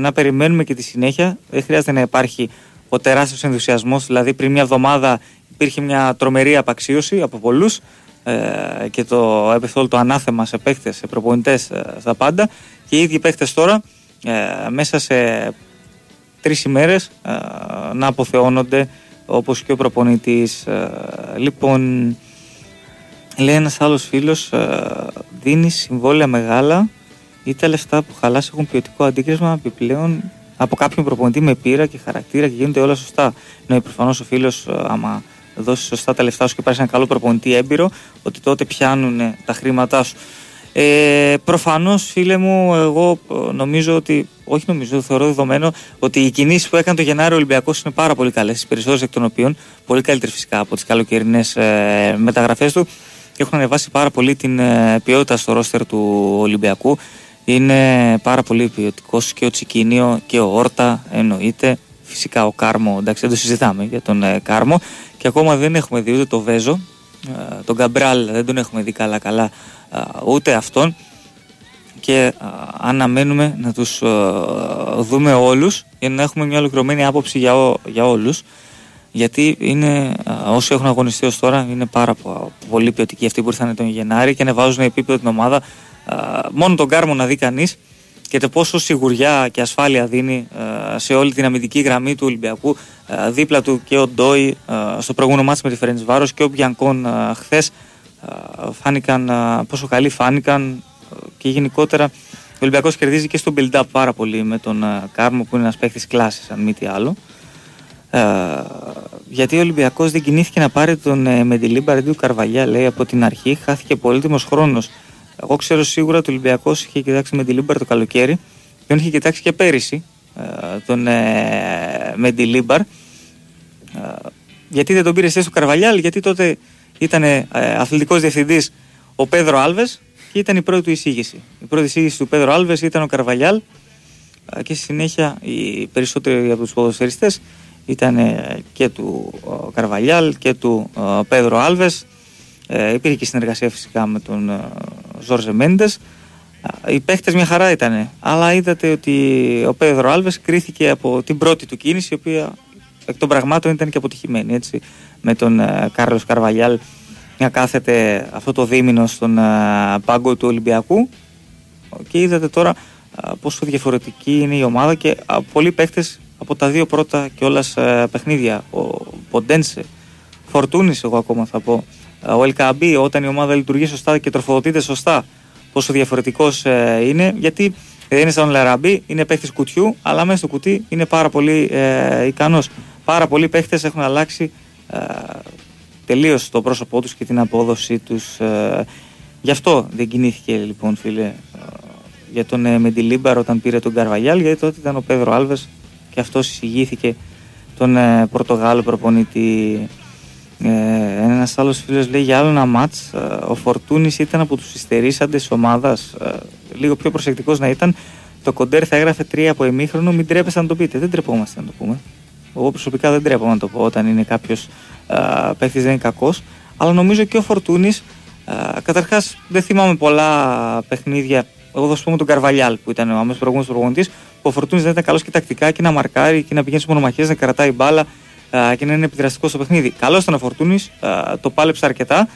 S3: να περιμένουμε και τη συνέχεια. Δεν χρειάζεται να υπάρχει ο τεράστιος ενθουσιασμός. Δηλαδή, πριν μια εβδομάδα υπήρχε μια τρομερή απαξίωση από πολλούς ε, και το έπεθε όλο το ανάθεμα σε παίχτε, σε προπονητές, ε, στα πάντα. Και οι ίδιοι παίχτε τώρα ε, μέσα σε τρεις ημέρες ε, να αποθεώνονται όπως και ο προπονητής. Ε, λοιπόν, λέει ένας άλλος φίλος, δίνεις συμβόλαια μεγάλα ή τα λεφτά που χαλάσει έχουν ποιοτικό αντίκρισμα επιπλέον από κάποιον προπονητή με πείρα και χαρακτήρα και γίνονται όλα σωστά. Ναι, προφανώς ο φίλος, ε, άμα δώσεις σωστά τα λεφτά σου και πάρεις ένα καλό προπονητή έμπειρο, ότι τότε πιάνουν τα χρήματά σου. Ε, Προφανώς, φίλε μου, εγώ ε, νομίζω ότι, όχι νομίζω, θεωρώ δεδομένο ότι οι κινήσεις που έκανε το Γενάρη ο Ολυμπιακός είναι πάρα πολύ καλές. Οι περισσότερες εκ των οποίων, πολύ καλύτερες φυσικά από τις καλοκαιρινές ε, μεταγραφές του, έχουν ανεβάσει πάρα πολύ την ε, ποιότητα στο ρόστερ του Ολυμπιακού. Είναι πάρα πολύ ποιοτικός και ο Τσικίνιο και ο Όρτα εννοείται. Φυσικά ο Κάρμο, εντάξει δεν το συζητάμε για τον ε, Κάρμο. Και ακόμα δεν έχουμε δει ούτε το Βέζο. Ε, τον Γκαμπράλ δεν τον έχουμε δει καλά καλά ε, ούτε αυτόν. Και ε, αναμένουμε να τους ε, δούμε όλους για να έχουμε μια ολοκληρωμένη άποψη για, ό, για όλους. Γιατί είναι, όσοι έχουν αγωνιστεί ως τώρα είναι πάρα πολύ ποιοτικοί αυτοί που ήρθαν τον Γενάρη και ανεβάζουν επίπεδο την ομάδα μόνο τον Κάρμο να δει κανείς και το πόσο σιγουριά και ασφάλεια δίνει σε όλη την αμυντική γραμμή του Ολυμπιακού. Δίπλα του και ο Ντόι στο προηγούμενο μάτι με τη Φερέντ Βάρος και ο Μπιανκόν χθες. Φάνηκαν πόσο καλοί φάνηκαν και γενικότερα ο Ολυμπιακός κερδίζει και στο build-up πάρα πολύ με τον Κάρμο που είναι ένας παίχτη κλάσης, αν μη τι άλλο. Γιατί ο Ολυμπιακός δεν κινήθηκε να πάρει τον ε, Μεντιλίμπαρ αντί του Καρβαλιάλ από την αρχή. Χάθηκε πολύτιμος χρόνος εγώ ξέρω σίγουρα ότι ο Ολυμπιακός είχε κοιτάξει Μεντιλίμπαρ το καλοκαίρι και τον είχε κοιτάξει και πέρυσι ε, τον ε, Μεντιλίμπαρ. Ε, γιατί δεν τον πήρε στο Καρβαλιάλ, γιατί τότε ήταν ε, αθλητικός διευθυντής ο Πέδρο Άλβες και ήταν η πρώτη του εισήγηση. Η πρώτη εισήγηση του Πέδρο Άλβες ήταν ο Καρβαλιάλ ε, και στη συνέχεια οι περισσότεροι από τους ποδοσφαιριστές ήταν και του Καρβαλιάλ και του Πέδρο Άλβες ε, υπήρχε και συνεργασία φυσικά με τον ε, Ζόρζε Μέντες. Οι παίχτες μια χαρά ήταν. Αλλά είδατε ότι ο Πέδρο Άλβες κρίθηκε από την πρώτη του κίνηση, η οποία εκ των πραγμάτων ήταν και αποτυχημένη. Έτσι, με τον ε, Κάρλος Καρβαλιάλ να κάθεται αυτό το δίμηνο στον ε, πάγκο του Ολυμπιακού. Και είδατε τώρα ε, πόσο διαφορετική είναι η ομάδα και ε, πολλοί παίχτες από τα δύο πρώτα και όλα παιχνίδια. Ο Ποντένσε, Φορτούνης, εγώ ακόμα θα πω ο Ελκαμπή όταν η ομάδα λειτουργεί σωστά και τροφοδοτείται σωστά πόσο διαφορετικός ε, είναι γιατί δεν είναι σαν Λαραμπή, είναι παίχτη κουτιού, αλλά μέσα στο κουτί είναι πάρα πολύ ε, ικανός. Πάρα πολλοί παίχτε έχουν αλλάξει ε, τελείως το πρόσωπό τους και την απόδοσή τους. Ε, γι' αυτό δεν κινήθηκε λοιπόν, φίλε, ε, για τον ε, Μεντιλίμπαρ όταν πήρε τον Καρβαγιάλ, γιατί τότε ήταν ο Πέδρο Άλβες και αυτός εισηγήθηκε τον ε, Πορτογάλο προπονητή ε, Ένας άλλος φίλος λέει για άλλο ένα ματ. Ε, ο Φορτούνης ήταν από τους υστερήσαντες ομάδας. Ε, λίγο πιο προσεκτικός να ήταν. Το κοντέρ θα έγραφε τρία από ημίχρονο. Μην τρέπεστε να το πείτε. Δεν τρεπόμαστε να το πούμε. Εγώ προσωπικά δεν τρέπομαι να το πω όταν είναι κάποιος παίχτη δεν είναι κακός. Αλλά νομίζω και ο Φορτούνης. Καταρχάς δεν θυμάμαι πολλά παιχνίδια. Εγώ θα σου πούμε τον Καρβαλιάλ που ήταν ο άμεσος προηγούμενος προπονητής. Που ο Φορτούνης δεν ήταν καλός και τακτικά και να μαρκάρει και να πηγαίνει σε μονομαχίες, να κρατάει μπάλα και να είναι επιδραστικός στο παιχνίδι. Καλός ήταν ο Φορτούνης, το πάλεψε αρκετά.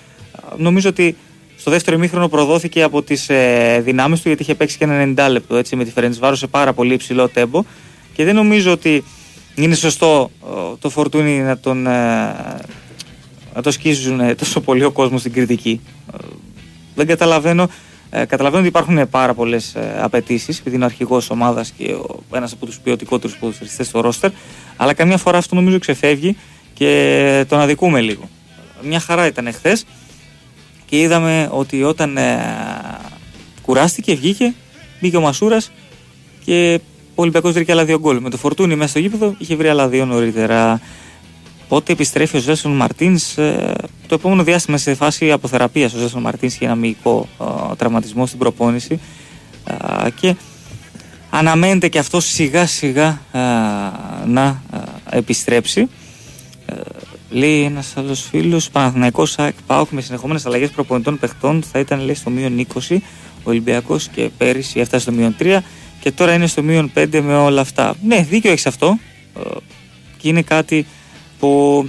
S3: Νομίζω ότι στο δεύτερο ημίχρονο προδόθηκε από τις ε, δυνάμεις του γιατί είχε παίξει και ένα 90 λεπτό έτσι, με τη Φερεντσβάρο σε πάρα πολύ υψηλό τέμπο. Και δεν νομίζω ότι είναι σωστό το Φορτούνη να τον. Ε, να το σκίζουν τόσο πολύ ο κόσμος στην κριτική. Δεν καταλαβαίνω Ε, καταλαβαίνω ότι υπάρχουν πάρα πολλές ε, απαιτήσεις, επειδή είναι ο αρχηγός ομάδας και ένας από τους ποιοτικότερου ποδοσφαιριστές στο ρόστερ. Αλλά καμιά φορά αυτό νομίζω ξεφεύγει και τον αδικούμε λίγο. Μια χαρά ήταν εχθές και είδαμε ότι όταν ε, κουράστηκε, βγήκε, μπήκε ο Μασούρας και ο Ολυμπιακός βρήκε άλλα δύο γκολ. Με το φορτούνι μέσα στο γήπεδο είχε βρει άλλα δύο νωρίτερα. Πότε επιστρέφει ο Ζέσον Μαρτίνς, ε, το επόμενο διάστημα σε φάση αποθεραπείας. Ο Ζέσον Μαρτίνς είχε ένα μυϊκό ε, τραυματισμό στην προπόνηση ε, και αναμένεται και αυτό σιγά σιγά να επιστρέψει. Λέει ένας άλλος φίλος, Παναθυναϊκό ΣΑΚ ΠΑΟΚ με συνεχόμενες αλλαγές προπονητών παιχτών θα ήταν λέει στο μείον 20. Ο Ολυμπιακός και πέρυσι έφτασε στο μείον 3 και τώρα είναι στο μείον 5 με όλα αυτά. Ναι, δίκιο έχεις αυτό. Και είναι κάτι που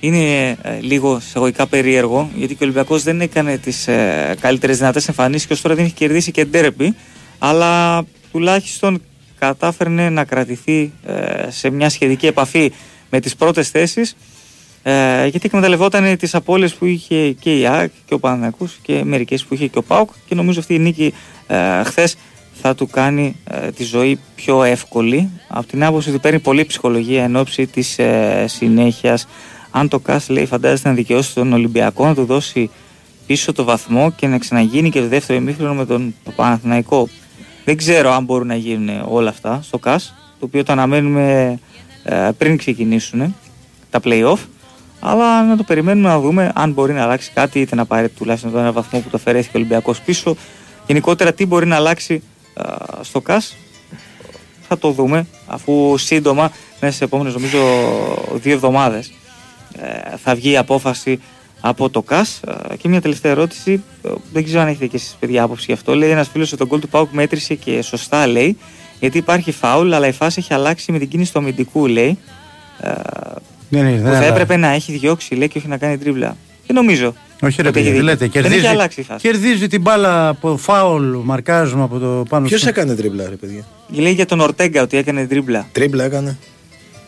S3: είναι ε, λίγο εισαγωγικά περίεργο γιατί και ο Ολυμπιακός δεν έκανε τις ε, καλύτερες δυνατές εμφανίσεις και ως τώρα δεν έχει κερδίσει και ντέρεπι αλλά τουλάχιστον κατάφερνε να κρατηθεί ε, σε μια σχετική επαφή με τις πρώτες θέσεις ε, γιατί εκμεταλλευόταν τις απώλειες που είχε και η ΑΕΚ και ο Παναθηναϊκός και μερικές που είχε και ο ΠΑΟΚ και νομίζω αυτή η νίκη ε, χθες θα του κάνει ε, τη ζωή πιο εύκολη. Από την άποψη ότι παίρνει πολύ ψυχολογία εν ώψη της ε, συνέχειας. Αν το ΚΑΣ λέει φαντάζεται να δικαιώσει τον Ολυμπιακό να του δώσει πίσω το βαθμό και να ξαναγίνει και το δεύτερο ημίχρονο με τον Παναθηναϊκό. Δεν ξέρω αν μπορούν να γίνουν όλα αυτά στο ΚΑΣ το οποίο το αναμένουμε ε, πριν ξεκινήσουν τα play-off. Αλλά να το περιμένουμε να δούμε αν μπορεί να αλλάξει κάτι είτε να πάρει τουλάχιστον τον ένα βαθμό που το φερέθηκε ο Ολυμπιακός πίσω. Γενικότερα τι μπορεί να αλλάξει στο ΚΑΣ. Θα το δούμε αφού σύντομα μέσα σε επόμενες νομίζω δύο εβδομάδες ε, θα βγει η απόφαση από το ΚΑΣ. Και μια τελευταία ερώτηση ε, δεν ξέρω αν έχετε και εσείς παιδιά άποψη γι' αυτό. Λέει ένας φίλος ότι τον γκολ του Πάουκ μέτρησε και σωστά λέει γιατί υπάρχει φάουλ αλλά η φάση έχει αλλάξει με την κίνηση του αμυντικού λέει. Ε, ναι, ναι, που θα έπρεπε να έχει διώξει λέει και όχι να κάνει τρίβλα δεν νομίζω
S1: όχι ρε παιδί, λέτε, κερδίζει, κερδίζει την μπάλα από φάουλ, μαρκάζουμε από το πάνω
S2: Ποιος έκανε τρίμπλα, ρε παιδιά;
S3: Λέει για τον Ορτέγκα ότι έκανε τρίμπλα.
S2: Τρίμπλα έκανε.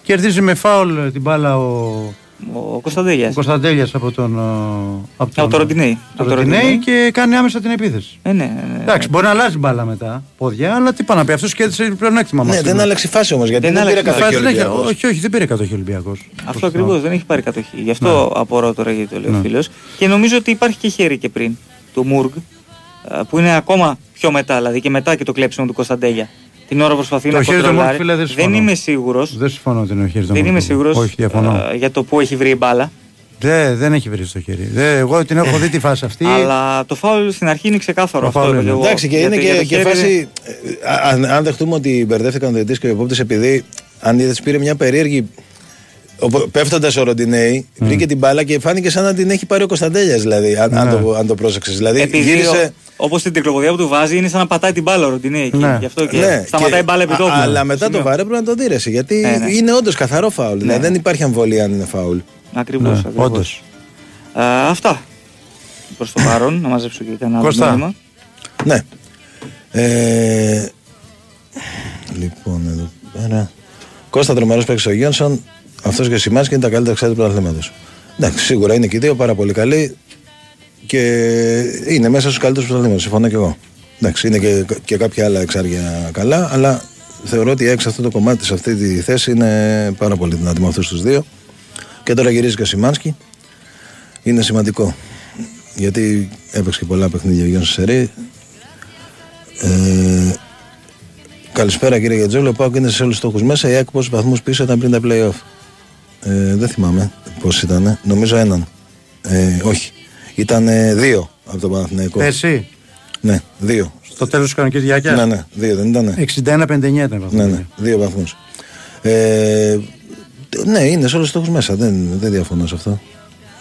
S1: Κερδίζει με φάουλ την μπάλα ο
S3: ο Κωνσταντέλιας. Ο
S1: Κωνσταντέλιας από τον.
S3: Από τον, το Ροντινέη.
S1: Το Ροντινέη και κάνει άμεσα την επίθεση.
S3: Ε, ναι, ναι, ναι.
S1: Εντάξει, μπορεί να αλλάζει μπάλα μετά. Πόδια, αλλά τι πάει να πει. Αυτός κέρδισε πλεονέκτημα
S2: μας. Ναι, δεν άλλαξε φάση όμως γιατί δεν, δεν πήρε κατοχή.
S1: Όχι, όχι, δεν πήρε κατοχή Ολυμπιακός.
S3: Αυτό ακριβώς δεν έχει πάρει κατοχή. Γι' αυτό ναι. απορώ τώρα γιατί το λέει ο ναι. φίλος. Και νομίζω ότι υπάρχει και χέρι και πριν του Μουργκ που είναι ακόμα πιο μετά, δηλαδή και μετά και το κλέψιμο του Κωνσταντέλια την ώρα προσπαθεί το να κοντρολάρει. Δεν, δεν είμαι σίγουρος.
S1: Δεν συμφωνώ ότι είναι ο χέρι
S3: Δεν είμαι σίγουρος για το που έχει βρει η μπάλα.
S1: Δε, δεν έχει βρει στο χέρι. Δε, εγώ την έχω δει τη φάση αυτή.
S3: Αλλά το φάουλ στην αρχή είναι ξεκάθαρο αυτό.
S2: Είναι. Εντάξει, και είναι και, και φάση. Ε, αν, αν δεχτούμε ότι μπερδεύτηκαν ο διαιτητής και ο υπόπτη επειδή αν είδες πήρε μια περίεργη Πέφτοντας ο Ροντινέη, mm. βρήκε την μπάλα και φάνηκε σαν να την έχει πάρει ο Κωνσταντέλιας, δηλαδή, αν, αν, ναι. το, αν το πρόσεξες. Δηλαδή,
S3: Επειδή γύρισε... Όπως την τρικλοποδία που του βάζει, είναι σαν να πατάει την μπάλα ο Ροντινέη. Ναι. Γι' αυτό και ναι. σταματάει η μπάλα επί τόπου.
S2: Αλλά μετά το βάρε πρέπει να το δίρεσαι. Γιατί ναι, ναι. είναι όντως καθαρό φάουλ. Δηλαδή δεν υπάρχει αμβολία αν είναι φάουλ.
S3: Ακριβώς. Ναι, όντως. Αυτά. Προς το παρόν, να μαζέψω και κανένα άλλο μήνυμα.
S2: Ναι. Ε, λοιπόν, εδώ πέρα. Κώστα τρομερός παίξει ο Γιόνσον. Αυτός και ο Σιμάνσκι είναι τα καλύτερα εξάρτητα τους πρωταθλήματο. Εντάξει, σίγουρα είναι και οι δύο πάρα πολύ καλοί και είναι μέσα στους καλύτερους πρωταθλήματο. Συμφωνώ και εγώ. Εντάξει, είναι και, και κάποια άλλα εξάρια καλά, αλλά θεωρώ ότι έξω αυτό το κομμάτι σε αυτή τη θέση είναι πάρα πολύ δυνατή με αυτούς τους δύο. Και τώρα γυρίζει και ο Σιμάνσκι. Είναι σημαντικό. Γιατί έπαιξε και πολλά παιχνίδια για Σερή. Ε, καλησπέρα κύριε Γιατζόλο. Πάω και είναι σε όλους τους στόχους μέσα. Η ΑΕΚ πόσους βαθμούς πίσω ήταν πριν τα playoff; Ε, δεν θυμάμαι πώς ήταν. Νομίζω έναν. Ε, όχι. Ήταν δύο από τον Παναθηναϊκό.
S1: Εσύ.
S2: Ναι, δύο.
S1: Στο τέλος της κανονικής διάρκειας;
S2: Ναι, ναι, δύο δεν ήταν.
S1: 61-59 ήταν
S2: Ναι, ναι, δύο βαθμούς. Ε, ναι, είναι σε όλους τους στόχους μέσα. Δεν, δεν διαφωνώ σε αυτό.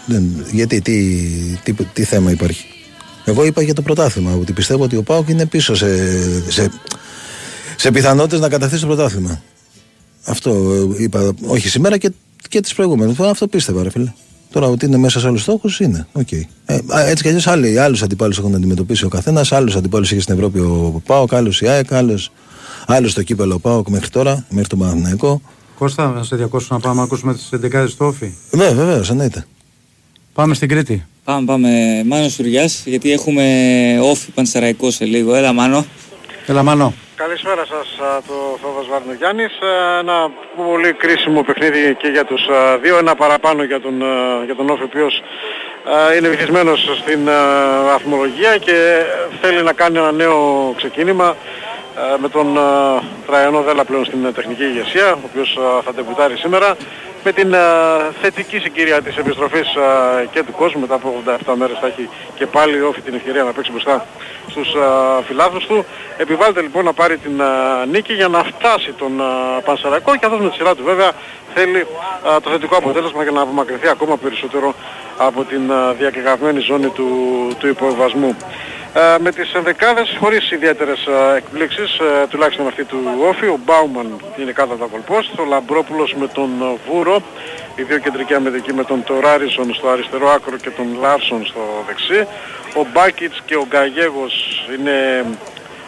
S2: Δεν, γιατί, τι, τι, τι, θέμα υπάρχει. Εγώ είπα για το πρωτάθλημα ότι πιστεύω ότι ο Πάοκ είναι πίσω σε, σε, σε πιθανότητες να καταθέσει το πρωτάθλημα. Αυτό είπα, όχι σήμερα και και τις προηγούμενες. Αυτό πίστευα, ρε φίλε. Τώρα ότι είναι μέσα σε άλλου στόχους είναι. Okay. Ε, έτσι κι αλλιώς άλλους αντιπάλους έχουν αντιμετωπίσει ο καθένας. Άλλους αντιπάλους είχε στην Ευρώπη ο Πάοκ, άλλους η ΑΕΚ, άλλους το κύπελο ο Πάοκ μέχρι τώρα, μέχρι το Παναθηναϊκό.
S1: Κώστα, να σε διακόσω να πάμε να ακούσουμε τις 11 του όφη.
S2: Ναι, βεβαίως, εννοείται.
S1: Πάμε στην Κρήτη.
S3: Πάμε, πάμε. Μάνος Σουριά, γιατί έχουμε όφη πανσεραϊκό σε λίγο. Έλα, Μάνο.
S1: Έλα, Μάνο.
S6: Καλησπέρα σας, το Θόδος Βαρνογιάννης. Ένα πολύ κρίσιμο παιχνίδι και για τους δύο. Ένα παραπάνω για τον, για τον Όφη, ο οποίος είναι βυθισμένος στην βαθμολογία και θέλει να κάνει ένα νέο ξεκίνημα με τον Τραϊανό Δέλα πλέον στην τεχνική ηγεσία, ο οποίος θα τεμπουτάρει σήμερα με την α, θετική συγκυρία της επιστροφής α, και του κόσμου μετά από 87 μέρες θα έχει και πάλι όφη την ευκαιρία να παίξει μπροστά στους φιλάθλους του. Επιβάλλεται λοιπόν να πάρει την νίκη για να φτάσει τον Πανσεραϊκό και αυτός με τη σειρά του βέβαια θέλει το θετικό αποτέλεσμα για να απομακρυνθεί ακόμα περισσότερο από την διακεκαυμένη ζώνη του, του υποβιβασμού. Ε, με τις ενδεκάδες χωρίς ιδιαίτερες ε, εκπλήξεις, ε, τουλάχιστον αυτή του ΟΦΗ. Ο Μπάουμαν είναι κάτω από τα γκολπόστ, ο Λαμπρόπουλος με τον Βούρο, οι δύο κεντρικοί αμυντικοί με τον Θόραρινσον στο αριστερό άκρο και τον Λάρσον στο δεξί. Ο Μπάκιτς και ο Γκαγέγος είναι...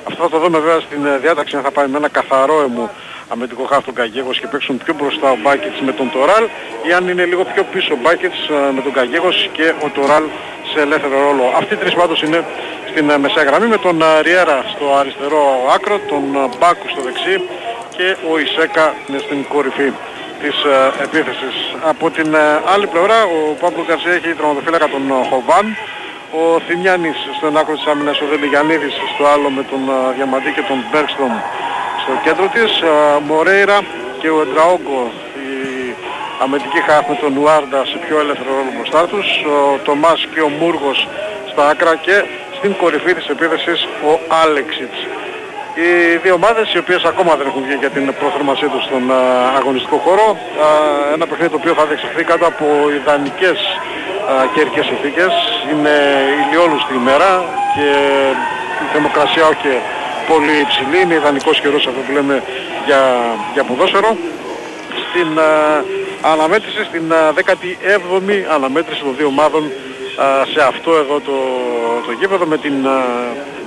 S6: Αυτό θα το δούμε βέβαια στην διάταξη αν θα πάει με ένα καθαρό αμυντικό χαφ το Γκαγέγος και παίξουν πιο μπροστά ο Μπάκιτς με τον Τωράλ ή αν είναι λίγο πιο πίσω ο Μπάκετς με τον Γκαγέγος και ο Τωράλ σε ελεύθερο ρόλο. Αυτοί οι τρεις πάντως είναι στην ε, μεσαία γραμμή με τον ε, Ριέρα στο αριστερό άκρο, τον ε, Μπάκου στο δεξί και ο Ισέκα είναι στην κορυφή της επίθεσης. Από την άλλη πλευρά ο Παύλο Καρσία έχει τραυματοφύλακα τον Χοβάν, ο Θημιάνης στον άκρο της άμυνας, ο Δελιγιαννίδης στο άλλο με τον Διαμαντή και τον Μπέρκστρομ στο κέντρο της, Μορέιρα και ο Εντραόγκο η αμυντική χάφ με τον Ουάρντα σε πιο ελεύθερο ρόλο μπροστά τους, ο Τομάς και ο Μούργος στα άκρα και στην κορυφή της επίθεσης ο Άλεξιτς. Οι δύο ομάδες οι οποίες ακόμα δεν έχουν βγει για την προθερμασή τους στον αγωνιστικό χώρο. Ένα παιχνίδι το οποίο θα διεξαχθεί κάτω από ιδανικές καιρικές συνθήκες. Είναι ηλιόλουστη ημέρα και η θερμοκρασία όχι πολύ υψηλή. Είναι ιδανικός καιρός αυτό που λέμε για, για ποδόσφαιρο. Στην αναμέτρηση, στην 17η αναμέτρηση των δύο ομάδων σε αυτό εδώ το, το γήπεδο με την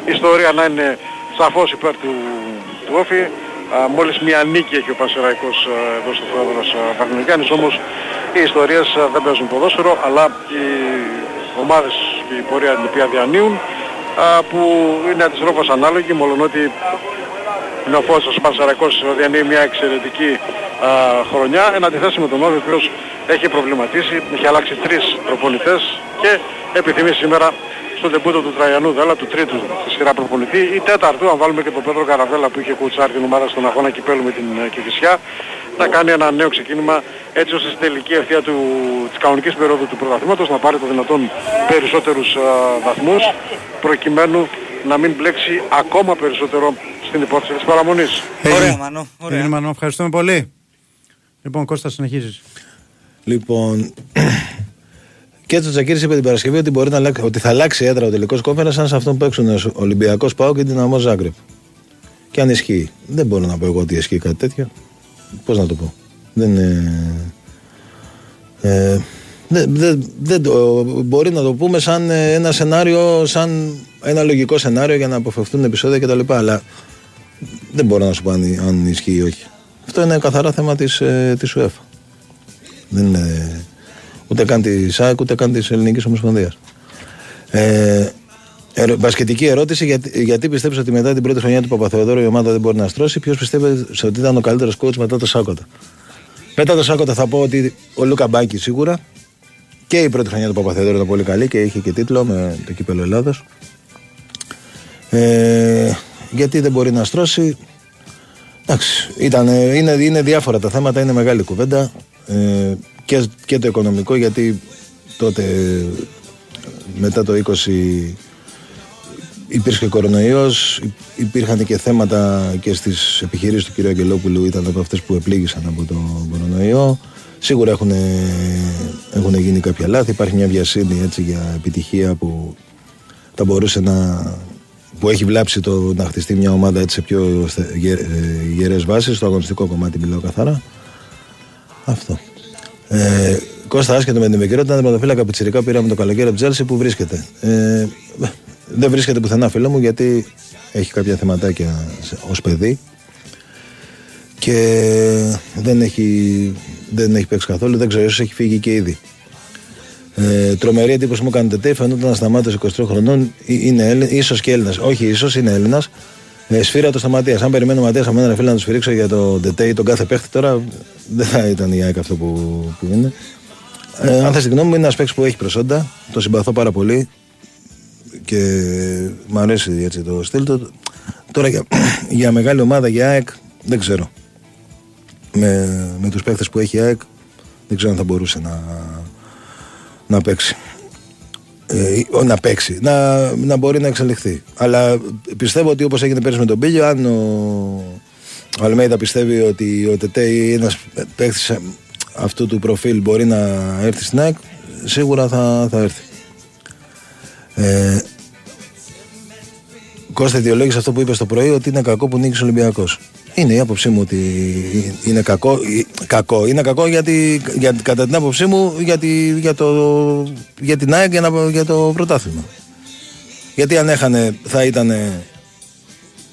S6: ιστορία να είναι σαφώς υπέρ του, του Όφη. μόλις μια νίκη έχει ο Πασεραϊκός εδώ στο Θεόδωρος Παγνικιάνης όμως οι ιστορίες δεν παίζουν ποδόσφαιρο αλλά οι ομάδες και η πορεία την οποία διανύουν που είναι αντιστρόφως ανάλογη μόλον ότι είναι ο Φώσος Πασαρακός διανύει μια εξαιρετική α, χρονιά εν αντιθέσει με τον Όβη ο οποίος έχει προβληματίσει, έχει αλλάξει τρεις προπονητές και επιθυμεί σήμερα στον τεμπούτο του Τραϊανού Δέλα, του τρίτου στη σειρά προπονητή ή τέταρτου, αν βάλουμε και τον Πέτρο Καραβέλα που είχε κουτσάρει την ομάδα στον αγώνα κυπέλου με την ε, Κηφισιά, να κάνει ένα νέο ξεκίνημα έτσι ώστε στην τελική ευθεία του, της κανονικής περίοδου του πρωταθλήματος να πάρει το δυνατόν περισσότερους α, βαθμούς προκειμένου να μην μπλέξει ακόμα περισσότερο στην υπόθεση της παραμονής.
S3: Ωραία Μανώ. Ωραία.
S1: Μανώ. Ευχαριστούμε πολύ. Λοιπόν Κώστα συνεχίζεις.
S2: Λοιπόν, και έτσι ο Τζακίρη είπε την Παρασκευή ότι, μπορεί να, ότι θα αλλάξει έδρα ο τελικός κόφερα σαν σε αυτόν που παίξουν ο Ολυμπιακός Πάο και την Αμό Ζάγκρεπ. Και αν ισχύει. Δεν μπορώ να πω εγώ ότι ισχύει κάτι τέτοιο. Πώς να το πω. Δεν είναι. Ε, δεν, δεν, δεν το, μπορεί να το πούμε σαν ένα σενάριο, σαν ένα λογικό σενάριο για να αποφευθούν επεισόδια κτλ. Αλλά δεν μπορώ να σου πω αν, αν ισχύει ή όχι. Αυτό είναι καθαρά θέμα της, ε, της UEFA. Δεν είναι ούτε καν τη ΣΑΚ ούτε καν της Ελληνικής Ομοσπονδίας. Ε, Μπασκετική ερώτηση: γιατί, γιατί πιστεύεις ότι μετά την πρώτη χρονιά του Παπαθεοδόρου η ομάδα δεν μπορεί να στρώσει, Ποιος πιστεύει ότι ήταν ο καλύτερος coach μετά το Σάκοτα. Μετά το Σάκοτα θα πω ότι ο Λούκα Μπάκη σίγουρα και η πρώτη χρονιά του Παπαθεοδόρου ήταν πολύ καλή και είχε και τίτλο με το κύπελο Ελλάδος. Ε, γιατί δεν μπορεί να στρώσει; Εντάξει, ήταν, είναι, είναι διάφορα τα θέματα, είναι μεγάλη κουβέντα. Ε, και, και το οικονομικό γιατί τότε μετά το 20 υπήρχε κορονοϊός, υπήρχαν και θέματα και στις επιχειρήσεις του κ. Αγγελόπουλου ήταν από αυτές που επλήγησαν από το κορονοϊό. Σίγουρα έχουν, έχουν γίνει κάποια λάθη, υπάρχει μια βιασύνη έτσι για επιτυχία που θα μπορούσε να που έχει βλάψει το να χτιστεί μια ομάδα έτσι σε πιο γερές βάσεις, στο αγωνιστικό κομμάτι μιλάω καθαρά. Αυτό. Ε, Κώστα, άσχετο με την επικαιρότητα, τον τερματοφύλακα πιτσιρικά πήραμε το καλοκαίρι από Τσέλσι που βρίσκεται; Ε, δεν βρίσκεται πουθενά φίλο μου γιατί έχει κάποια θεματάκια ως παιδί και δεν έχει, δεν έχει παίξει καθόλου. Δεν ξέρω, ίσως έχει φύγει και ήδη. Ε, τρομερή εντύπωση μου κάνει Τετέ. Φαίνονταν να σταμάτησε 23 χρονών. Ε, είναι ίσως και Έλληνας. Όχι, ίσως είναι Έλληνας. Ε, σφύρα το σταματίας. Αν περιμένω Ματίας από ένα φίλο να τους σφυρίξω για το Ντετέ ή τον κάθε παίχτη τώρα, δεν θα ήταν η ΑΕΚ αυτό που, που είναι. Ε, αν θες την γνώμη μου, είναι ένας παίχτη που έχει προσόντα. Το συμπαθώ πάρα πολύ και μου αρέσει έτσι το στυλ του. Τώρα για, για μεγάλη ομάδα, για ΑΕΚ, δεν ξέρω. Με, με τους παίχτες που έχει η ΑΕΚ, δεν ξέρω αν θα μπορούσε να, να παίξει. Ε, να παίξει, να, να μπορεί να εξελιχθεί. Αλλά πιστεύω ότι όπως έγινε πέρυσι με τον Πίλιο, αν ο, ο Αλμέιδα πιστεύει ότι ο Τετέ ή ένας παίχτης αυτού του προφίλ μπορεί να έρθει στην ΑΕΚ, σίγουρα θα, θα έρθει. Ε, Κώστα ιδιολόγησε αυτό που είπες το πρωί ότι είναι κακό που νίκησε ο Ολυμπιακός. Είναι η άποψή μου ότι είναι κακό. κακό. Είναι κακό γιατί, για, κατά την άποψή μου γιατί, για, το, για την ΑΕΚ για, για το πρωτάθλημα. Γιατί αν έχανε θα ήταν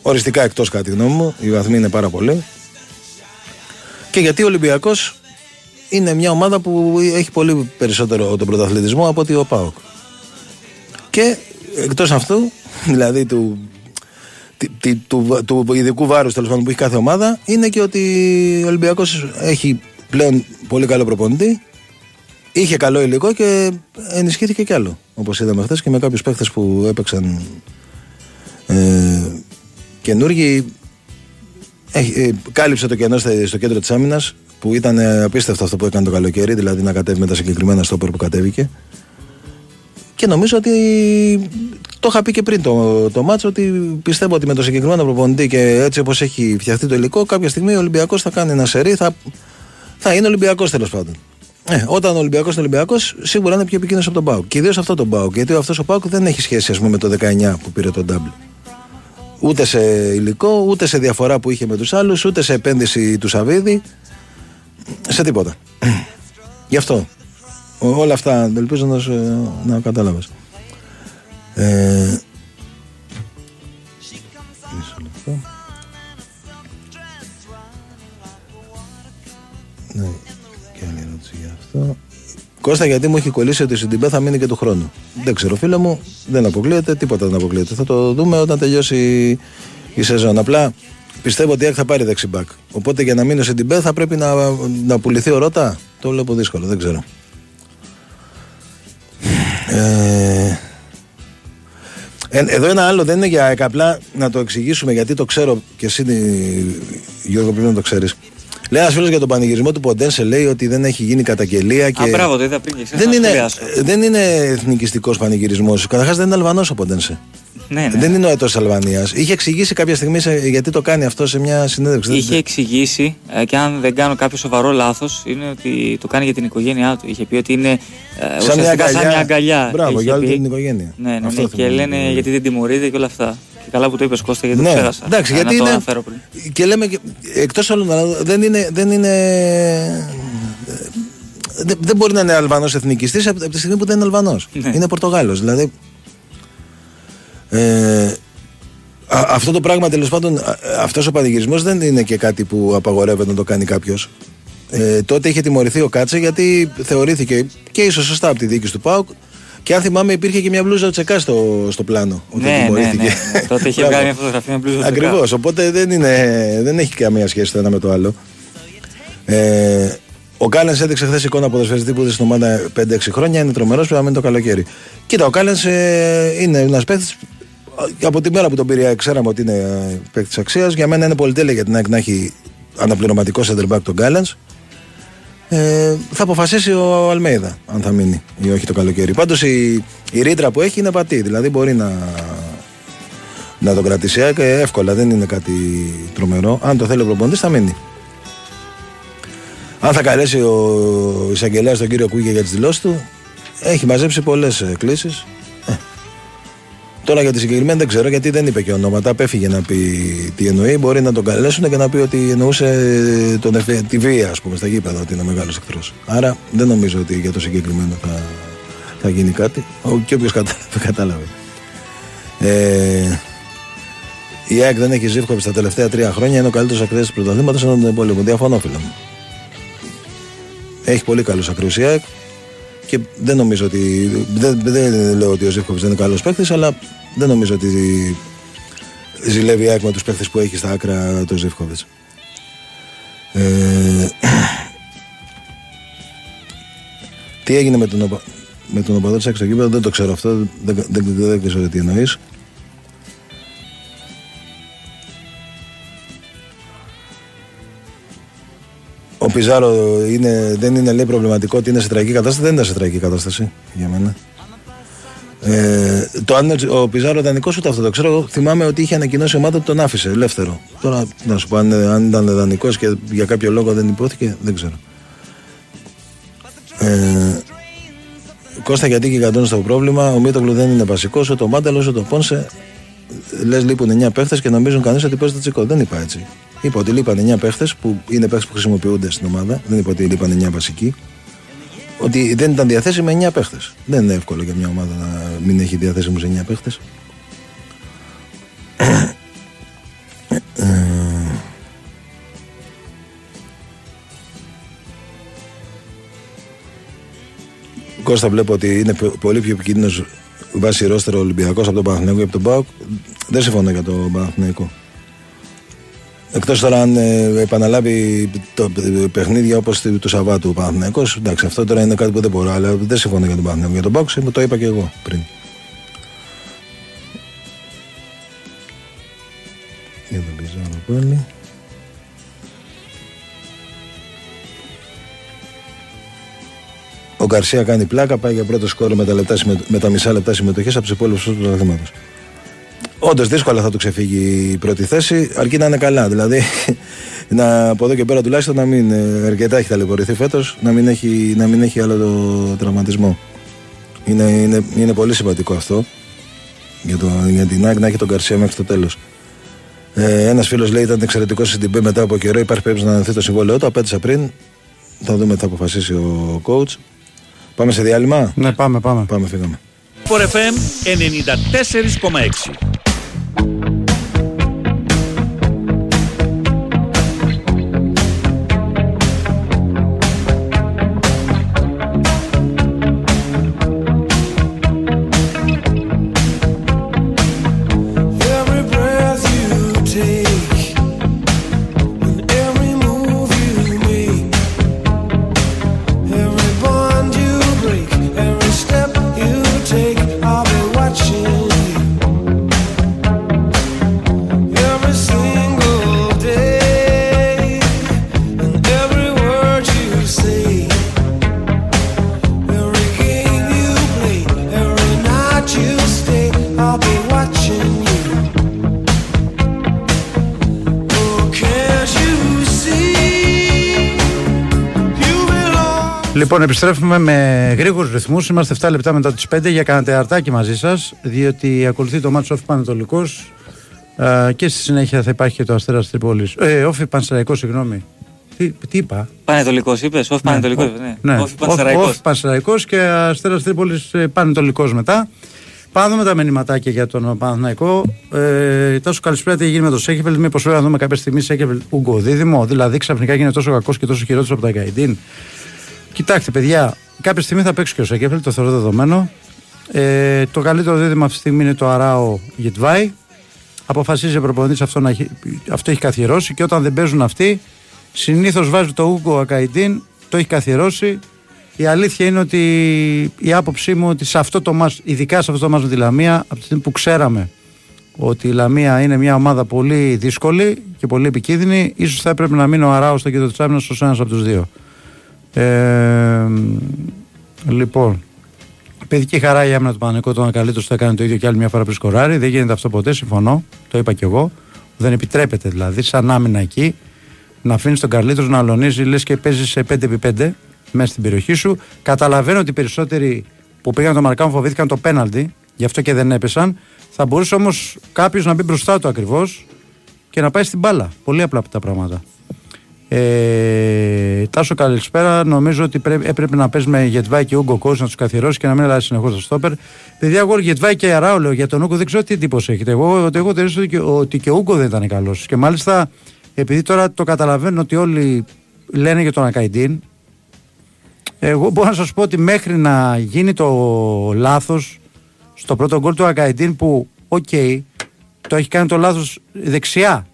S2: οριστικά εκτός κατά τη γνώμη μου. Οι βαθμοί είναι πάρα πολλοί. Και γιατί ο Ολυμπιακός είναι μια ομάδα που έχει πολύ περισσότερο τον πρωταθλητισμό από ότι ο ΠΑΟΚ. Και εκτός αυτού, [LAUGHS] δηλαδή του, του, του ειδικού βάρους τέλος πάντων που έχει κάθε ομάδα, είναι και ότι ο Ολυμπιακός έχει πλέον πολύ καλό προπονητή. Είχε καλό υλικό και ενισχύθηκε κι άλλο. Όπως είδαμε χθες και με κάποιους παίχτε που έπαιξαν ε, καινούργοι. Ε, κάλυψε το κενό στο κέντρο της άμυνας που ήταν απίστευτο αυτό που έκανε το καλοκαίρι, δηλαδή να κατέβει με τα συγκεκριμένα στόπερ που κατέβηκε. Και νομίζω ότι το είχα πει και πριν το, το μάτσο ότι πιστεύω ότι με το συγκεκριμένο προπονητή και έτσι όπως έχει φτιαχτεί το υλικό, κάποια στιγμή ο Ολυμπιακός θα κάνει ένα σερί, θα, θα είναι Ολυμπιακός τέλος πάντων. Ε, όταν ο Ολυμπιακός είναι Ολυμπιακός, σίγουρα είναι πιο επικίνδυνος από τον Πάουκ. Και ιδίως αυτό τον Πάουκ. Γιατί αυτός ο Πάουκ δεν έχει σχέση ας πούμε, με το 19 που πήρε τον Ντάμπλ. Ούτε σε υλικό, ούτε σε διαφορά που είχε με τους άλλους, ούτε σε επένδυση του Σαββίδη. Σε τίποτα. Γι' αυτό. Όλα αυτά ελπίζω να, να κατάλαβες. Ε, Ναι, και άλλη ερώτηση για αυτό. Κώστα, γιατί μου έχει κολλήσει ότι στην Τιμπέ θα μείνει και του χρόνου. Δεν ξέρω, φίλε μου, δεν αποκλείεται, τίποτα δεν αποκλείεται. Θα το δούμε όταν τελειώσει η σεζόν. Απλά πιστεύω ότι θα πάρει δεξιμπάκ. Οπότε για να μείνει στην Τιμπέ θα πρέπει να, να πουληθεί ο Ρώτα. Το βλέπω δύσκολο, δεν ξέρω. Ε, ε, εδώ ένα άλλο δεν είναι για απλά να το εξηγήσουμε γιατί το ξέρω και εσύ Γιώργο πρέπει να το ξέρεις. Λέει ένας φίλος για τον πανηγυρισμό του Ποντένσε λέει ότι δεν έχει γίνει καταγγελία. Και...
S3: Α, μπράβο, το είδα πριν και
S2: δεν, είναι, δεν είναι εθνικιστικός πανηγυρισμός. Καταρχάς δεν είναι Αλβανός ο Ποντένσε.
S3: Ναι, ναι.
S2: Δεν είναι ο έτος Αλβανίας. Είχε εξηγήσει κάποια στιγμή σε, γιατί το κάνει αυτό σε μια συνέντευξη.
S3: Είχε εξηγήσει ε, και αν δεν κάνω κάποιο σοβαρό λάθος είναι ότι το κάνει για την οικογένειά του. Είχε πει ότι είναι ε, σαν, μια αγκαλιά. σαν μια αγκαλιά.
S2: Μπράβο, για όλη την οικογένεια.
S3: Ναι, ναι, ναι, και λένε γιατί δεν τιμωρείται και όλα αυτά. Και καλά που το είπες Κώστα γιατί
S2: ναι,
S3: το ξέχασα.
S2: Εντάξει, γιατί είναι. Και λέμε, εκτός όλων δεν είναι. Δεν είναι δεν μπορεί να είναι Αλβανός εθνικιστής από τη στιγμή που δεν είναι Αλβανός. Ναι. Είναι Πορτογάλος. Δηλαδή ε, αυτό το πράγμα τέλος πάντων, αυτός ο πανηγυρισμός δεν είναι και κάτι που απαγορεύεται να το κάνει κάποιος. Ε, τότε είχε τιμωρηθεί ο Κάτσε γιατί θεωρήθηκε και ίσως σωστά από τη δίκη του ΠΑΟΚ και αν θυμάμαι, υπήρχε και μια μπλούζα τσεκά στο, στο πλάνο.
S3: Όταν ναι, ναι, ναι. [LAUGHS] Τότε είχε βγάλει μια φωτογραφία με μπλούζα τσεκά.
S2: Ακριβώς. Οπότε δεν, είναι, δεν έχει καμία σχέση το ένα με το άλλο. Ε, ο Κάλενς έδειξε χθες εικόνα ποδοσφαιριστή που είδε στην ομάδα 5-6 χρόνια. Είναι τρομερός, πρέπει να μείνει το καλοκαίρι. Κοίτα, ο Κάλενς ε, είναι ένας παίχτη από τη μέρα που τον πήρε, ξέραμε ότι είναι ε, παίκτης αξίας. Για μένα είναι πολυτέλεια για την ΑΕΚ να έχει αναπληρωματικό center back τον Γκάλεν. Ε, θα αποφασίσει ο Αλμέιδα αν θα μείνει ή όχι το καλοκαίρι. Πάντως η, η ρήτρα που έχει είναι πατή, δηλαδή μπορεί να, να τον κρατήσει και εύκολα, δεν είναι κάτι τρομερό. Αν το θέλει ο προπονητής θα μείνει. Αν θα καλέσει ο εισαγγελέας τον κύριο Κούγια για τις δηλώσεις του, έχει μαζέψει πολλές κλήσεις. Τώρα για τη συγκεκριμένη δεν ξέρω γιατί δεν είπε και ονόματα. Απέφυγε να πει τι εννοεί. Μπορεί να τον καλέσουν και να πει ότι εννοούσε τον εφε... τη βία, ας πούμε, στα γήπεδα, ότι είναι μεγάλος εχθρός. Άρα δεν νομίζω ότι για το συγκεκριμένο θα, θα γίνει κάτι. Ο, και όποιος κατάλαβε, [LAUGHS] κατάλαβε. Ε, η ΑΕΚ δεν έχει ζήφκο στα τελευταία τρία χρόνια. Είναι ο καλύτερος ακραίο του πρωταθλήματος ενώ τον υπόλοιπο. Διαφωνώ, φίλο μου. Έχει πολύ καλούς ακραίου η ΑΕΚ. και δεν νομίζω ότι. Δεν, δεν λέω ότι ο Ζήφκοβιτς δεν είναι καλός παίκτης, αλλά δεν νομίζω ότι ζηλεύει η με τους παίκτε που έχει στα άκρα το Ζήφκοβιτ. Ε, τι έγινε με τον, με τον οπαδό της στο δεν το ξέρω αυτό, δεν, δεν, δεν, δεν ξέρω τι εννοείς. Ο Πιζάρο είναι, δεν είναι λέει προβληματικό ότι είναι σε τραγική κατάσταση. Δεν είναι σε τραγική κατάσταση για μένα. Ε, το αν ο Πιζάρο δανεικό ούτε αυτό το ξέρω. Θυμάμαι ότι είχε ανακοινώσει η ομάδα ότι τον άφησε ελεύθερο. Τώρα να σου πω αν, αν ήταν δανεικός και για κάποιο λόγο δεν υπόθηκε, δεν ξέρω. Ε, Κώστα γιατί και κατώνει το πρόβλημα; Ο Μίτογλου δεν είναι βασικός, ούτε ο Μάνταλος, ούτε ο Πόνσε. Λες λείπουν 9 παίχτες και νομίζουν κανείς ότι παίζει το τσικό. Δεν είπα έτσι. Είπα ότι λείπαν 9 παίχτες που είναι παίχτες που χρησιμοποιούνται στην ομάδα. Δεν είπα ότι λείπαν 9 βασικοί. Ότι δεν ήταν διαθέσιμοι 9 παίχτες. Δεν είναι εύκολο για μια ομάδα να μην έχει διαθέσιμους 9 παίχτες. Κώστα βλέπω ότι είναι πολύ πιο επικίνδυνος βάσει ρόστερο Ολυμπιακός από τον Παναθηναϊκό και από τον Πάοκ. Δεν συμφωνώ για τον Παναθηναϊκό. Εκτός τώρα αν ε, επαναλάβει το παιχνίδια όπως του Σαββάτου ο Παναθηναϊκός. Εντάξει, αυτό τώρα είναι κάτι που δεν μπορώ, αλλά δεν συμφωνώ για τον Παναθηναϊκό. Για τον Πάοκ το είπα και εγώ πριν. Για τον Πιζάρο πάλι. Ο Γκαρσία κάνει πλάκα, πάει για πρώτο σκόρ με τα, λεπτά, με τα μισά λεπτά συμμετοχή από τους υπόλοιπους τους πρωταθλήματο. Όντως δύσκολα θα του ξεφύγει η πρώτη θέση, αρκεί να είναι καλά. Δηλαδή, [LAUGHS] να, από εδώ και πέρα τουλάχιστον να μην ε, αρκετά έχει ταλαιπωρηθεί φέτος, να, μην έχει, να μην έχει άλλο το τραυματισμό. Είναι, είναι, είναι πολύ σημαντικό αυτό για, το, για την ΑΕΚ να έχει τον Καρσία μέχρι το τέλος. Ε, Ένας φίλος λέει ήταν εξαιρετικό στην ΠΕ μετά από καιρό. Υπάρχει περίπτωση να ανανεωθεί το συμβόλαιό του. Απέτυσα πριν. Θα δούμε τι θα αποφασίσει ο coach. Πάμε σε διάλειμμα;
S1: Ναι, πάμε, πάμε.
S2: Πάμε, φύγαμε.
S7: FM 94,6
S1: Λοιπόν, επιστρέφουμε με γρήγορους ρυθμούς. Είμαστε 7 λεπτά μετά τις 5 για κανένα τεαρτάκι μαζί σας, διότι ακολουθεί το μάτσο Όφη Πανετολικός ε, και στη συνέχεια θα υπάρχει και το Αστέρας Τρίπολης. Ε, Όφη Πανσεραϊκό, συγγνώμη. Τι, τι είπα;
S3: Πανετολικός, είπες. Όφη ναι, Πανετολικός. Ναι. ναι.
S1: Όφη Πανσεραϊκός και Αστέρας Τρίπολης ε, Πανετολικός μετά. Πάμε με τα μηνυματάκια για τον Παναθηναϊκό. Ε, τόσο καλησπέρα τι έγινε με το Σέκεφελ. Μήπως πρέπει να δούμε κάποια στιγμή Σέκεφελ Ούγκο δίδυμο. Δηλαδή ξαφνικά γίνεται τόσο κακός και τόσο χειρότερος από τα Γκαϊντίν. Κοιτάξτε, παιδιά, κάποια στιγμή θα παίξει και ο Σέκεφελ, το θεωρώ δεδομένο. Ε, το καλύτερο δίδυμα αυτή τη στιγμή είναι το Αράο Γετβάη. Αποφασίζει ο προπονητής αυτό, να, αυτό έχει καθιερώσει και όταν δεν παίζουν αυτοί, συνήθως βάζει το Ούγκο Ακαϊντίν, το έχει καθιερώσει. Η αλήθεια είναι ότι η άποψή μου ότι σε αυτό το μας, ειδικά σε αυτό το μας με τη Λαμία, από τη στιγμή που ξέραμε ότι η Λαμία είναι μια ομάδα πολύ δύσκολη και πολύ επικίνδυνη, ίσως θα έπρεπε να μείνει ο Αράος στο κέντρο της άμυνας ως ένας από τους δύο. Ε, λοιπόν, παιδική χαρά η άμυνα του Παναγικού τον καλύτερο το έκανε το ίδιο και άλλη μια φορά πριν σκοράρει. Δεν γίνεται αυτό ποτέ, συμφωνώ. Το είπα κι εγώ. Δεν επιτρέπεται δηλαδή, σαν άμυνα εκεί, να αφήνεις τον Καρλίτρος να αλωνίζει λες και παίζεις σε 5x5 μέσα στην περιοχή σου. Καταλαβαίνω ότι οι περισσότεροι που πήγαν το Μαρκάμ φοβήθηκαν το πέναλτι, γι' αυτό και δεν έπεσαν. Θα μπορούσε όμως κάποιος να μπει μπροστά του ακριβώς και να πάει στην μπάλα. Πολύ απλά τα πράγματα. Ε, Τάσο, καλησπέρα. Νομίζω ότι πρέπει, έπρεπε να παίζει με Γεντβάι και Ούγκο Κόζ να τους καθιερώσεις και να μην αλλάζει συνεχώς το στόπερ. Παιδιά, εγώ Γεντβάι και Αράο λέω για τον Ούγκο δεν ξέρω τι εντύπωση έχετε. Εγώ, ότι εγώ ότι, και, ότι και ο Ούγκο δεν ήταν καλός. Και μάλιστα, επειδή τώρα το καταλαβαίνω ότι όλοι λένε για τον Ακαϊντίν, Εγώ μπορώ να σας πω ότι μέχρι να γίνει το λάθος στο πρώτο γκολ του Ακαϊντίν που, οκ, το έχει κάνει το λάθος δεξιά.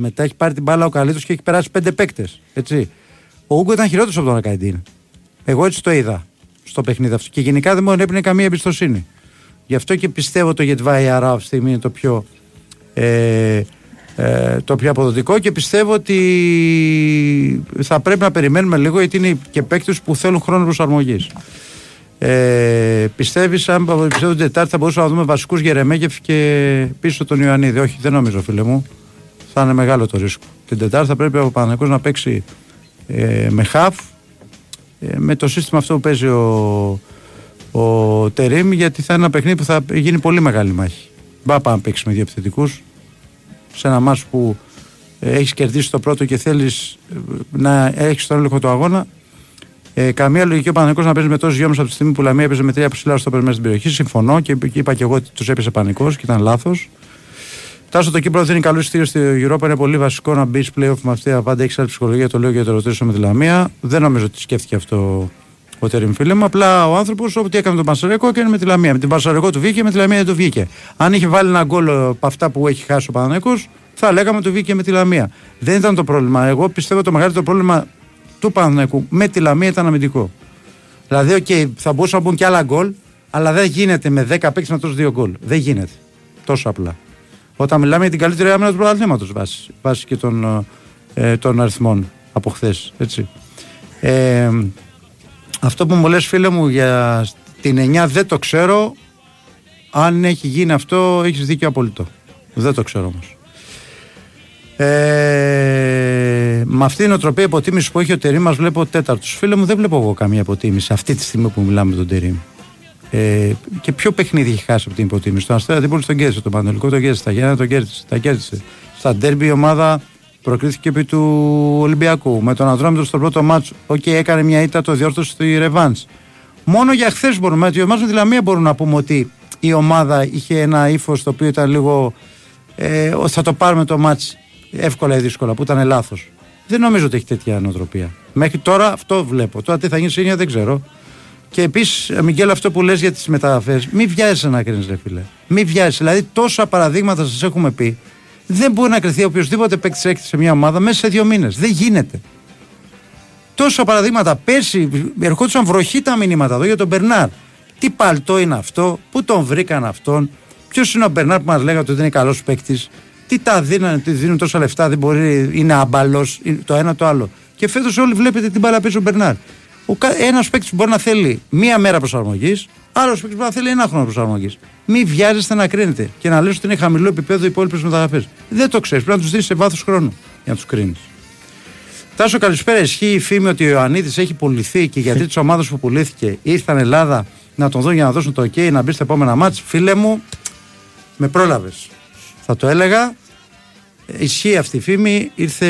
S1: Μετά έχει πάρει την μπάλα ο καλύτερος και έχει περάσει πέντε παίκτες. Ο Ούγκο ήταν χειρότερος από τον Ακαϊντίν. Εγώ έτσι το είδα στο παιχνίδι αυτό. Και γενικά δεν μου έπαιρνε καμία εμπιστοσύνη. Γι' αυτό και πιστεύω το Γετβάη Αρά αυτή τη στιγμή είναι το πιο, ε, ε, το πιο αποδοτικό και πιστεύω ότι θα πρέπει να περιμένουμε λίγο γιατί είναι και παίκτες που θέλουν χρόνο προσαρμογής. Ε, πιστεύεις, αν πιστεύω την Τετάρτη θα μπορούσαμε να δούμε βασικούς Γερεμέγεφ και πίσω τον Ιωαννίδη. Όχι, δεν νομίζω, φίλε μου. Θα είναι μεγάλο το ρίσκο. Την Τετάρτη θα πρέπει ο Παναγικός να παίξει ε, με χαφ, ε, με το σύστημα αυτό που παίζει ο, ο Τερήμ, γιατί θα είναι ένα παιχνίδι που θα γίνει πολύ μεγάλη μάχη. Μπα πάμε να παίξει με δύο επιθετικούς σε ένα μάτσο που ε, έχεις κερδίσει το πρώτο και θέλεις ε, να έχεις τον έλεγχο του αγώνα. Ε, καμία λογική ο Παναγικός να παίζει με τόσους γιώμου από τη στιγμή που Λαμία έπαιζε με τρία ψηλά στο μέσα στην περιοχή. Συμφωνώ και είπα και εγώ ότι τους έπεσε πανικό και ήταν λάθος. Τάσο το Κύπρο δίνει καλό στήριο στη Europa. Είναι πολύ βασικό να μπεις playoff με αυτή. Πάντα έχεις άλλη ψυχολογία. Το λέω για το ρωτήσω με τη Λαμία. Δεν νομίζω ότι σκέφτηκε αυτό ο Τερήμ φίλε μου. Απλά ο άνθρωπος ό,τι έκανε τον Πασαρικό και είναι με τη Λαμία. Με την Πασαρικό του βγήκε, με τη Λαμία δεν του βγήκε. Αν είχε βάλει ένα γκολ από αυτά που έχει χάσει ο Παναναναϊκό, θα λέγαμε του βγήκε με τη Λαμία. Δεν ήταν το πρόβλημα. Εγώ πιστεύω το μεγαλύτερο πρόβλημα του Παναναναϊκού με τη Λαμία ήταν αμυντικό. Δηλαδή, okay, θα μπορούσαν να μπουν και άλλα γκολ, αλλά δεν γίνεται με 10 παίξεις να τρώσει δύο γκολ. Δεν γίνεται. Τόσο απλά. Όταν μιλάμε για την καλύτερη άμυνα του πρωταθλήματος βάσει, βάσει και των, ε, των αριθμών από χθες. Ε, αυτό που μου λες φίλε μου για την 9 δεν το ξέρω. Αν έχει γίνει αυτό, έχεις δίκιο απολύτω. Δεν το ξέρω όμως. Ε, με αυτή την οτροπία υποτίμηση που έχει ο Τερήμ, μας βλέπω τέταρτος. Φίλε μου, δεν βλέπω εγώ καμία υποτίμηση αυτή τη στιγμή που μιλάμε με τον Τερήμ. Ε, και ποιο παιχνίδι έχει χάσει από την υποτίμηση. Στον Αστέρα δεν τον κέρδισε. Τον Παναιτωλικό τον κέρδισε. Στα Γιάννα τον κέρδισε. Τα κέρδισε. Στα ντέρμπι η ομάδα προκρίθηκε επί του Ολυμπιακού. Με τον Ατρόμητο στο πρώτο ματς. Ok, okay, έκανε μια ήττα, το διόρθωσε στη ρεβάνς. Μόνο για χθες μπορούμε, γιατί εμά με τη Λαμία μπορούμε να πούμε ότι η ομάδα είχε ένα ύφος το οποίο ήταν λίγο. Ε, θα το πάρουμε το ματς εύκολα ή δύσκολα, που ήταν λάθος. Δεν νομίζω ότι έχει τέτοια νοοτροπία. Μέχρι τώρα αυτό βλέπω. Τώρα τι θα γίνει σε δεν ξέρω. Και επίσης, Μιγγέλ, αυτό που λες για τις μεταγραφές, μην βιάζει να κρίνεις, ρε φίλε. Μην βιάζει. Δηλαδή, τόσα παραδείγματα σας έχουμε πει. Δεν μπορεί να κρυθεί οποιοδήποτε παίκτης έχει σε μια ομάδα μέσα σε δύο μήνες. Δεν γίνεται. Τόσα παραδείγματα. Πέρσι ερχόντουσαν βροχή τα μηνύματα εδώ για τον Μπερνάρ. Τι παλτό είναι αυτό, πού τον βρήκαν αυτόν, ποιος είναι ο Μπερνάρ που μας λέγατε ότι είναι καλός παίκτης, τι τα δίνουν, τι δίνουν τόσα λεφτά, δεν μπορεί, είναι άμπαλος, το ένα το άλλο. Και φέτος όλοι βλέπετε την μπάλα παίζει ο Μπερνάρ. Ένας παίκτης μπορεί να θέλει μία μέρα προσαρμογής, άλλος παίκτης μπορεί να θέλει ένα χρόνο προσαρμογής. Μην βιάζεστε να κρίνετε και να λες ότι είναι χαμηλό επίπεδο οι υπόλοιπες μεταγραφές. Δεν το ξέρεις, πρέπει να τους δεις σε βάθος χρόνου για να τους κρίνεις. Τάσο, καλησπέρα. Ισχύει η φήμη ότι ο Ιωαννίδης έχει πουληθεί και γιατί της ομάδας που πουλήθηκε ήρθαν Ελλάδα να τον δουν για να δώσουν το OK να μπει στα επόμενα μάτς. Φίλε μου, με πρόλαβες. Θα το έλεγα. Ισχύει αυτή η φήμη. Ήρθε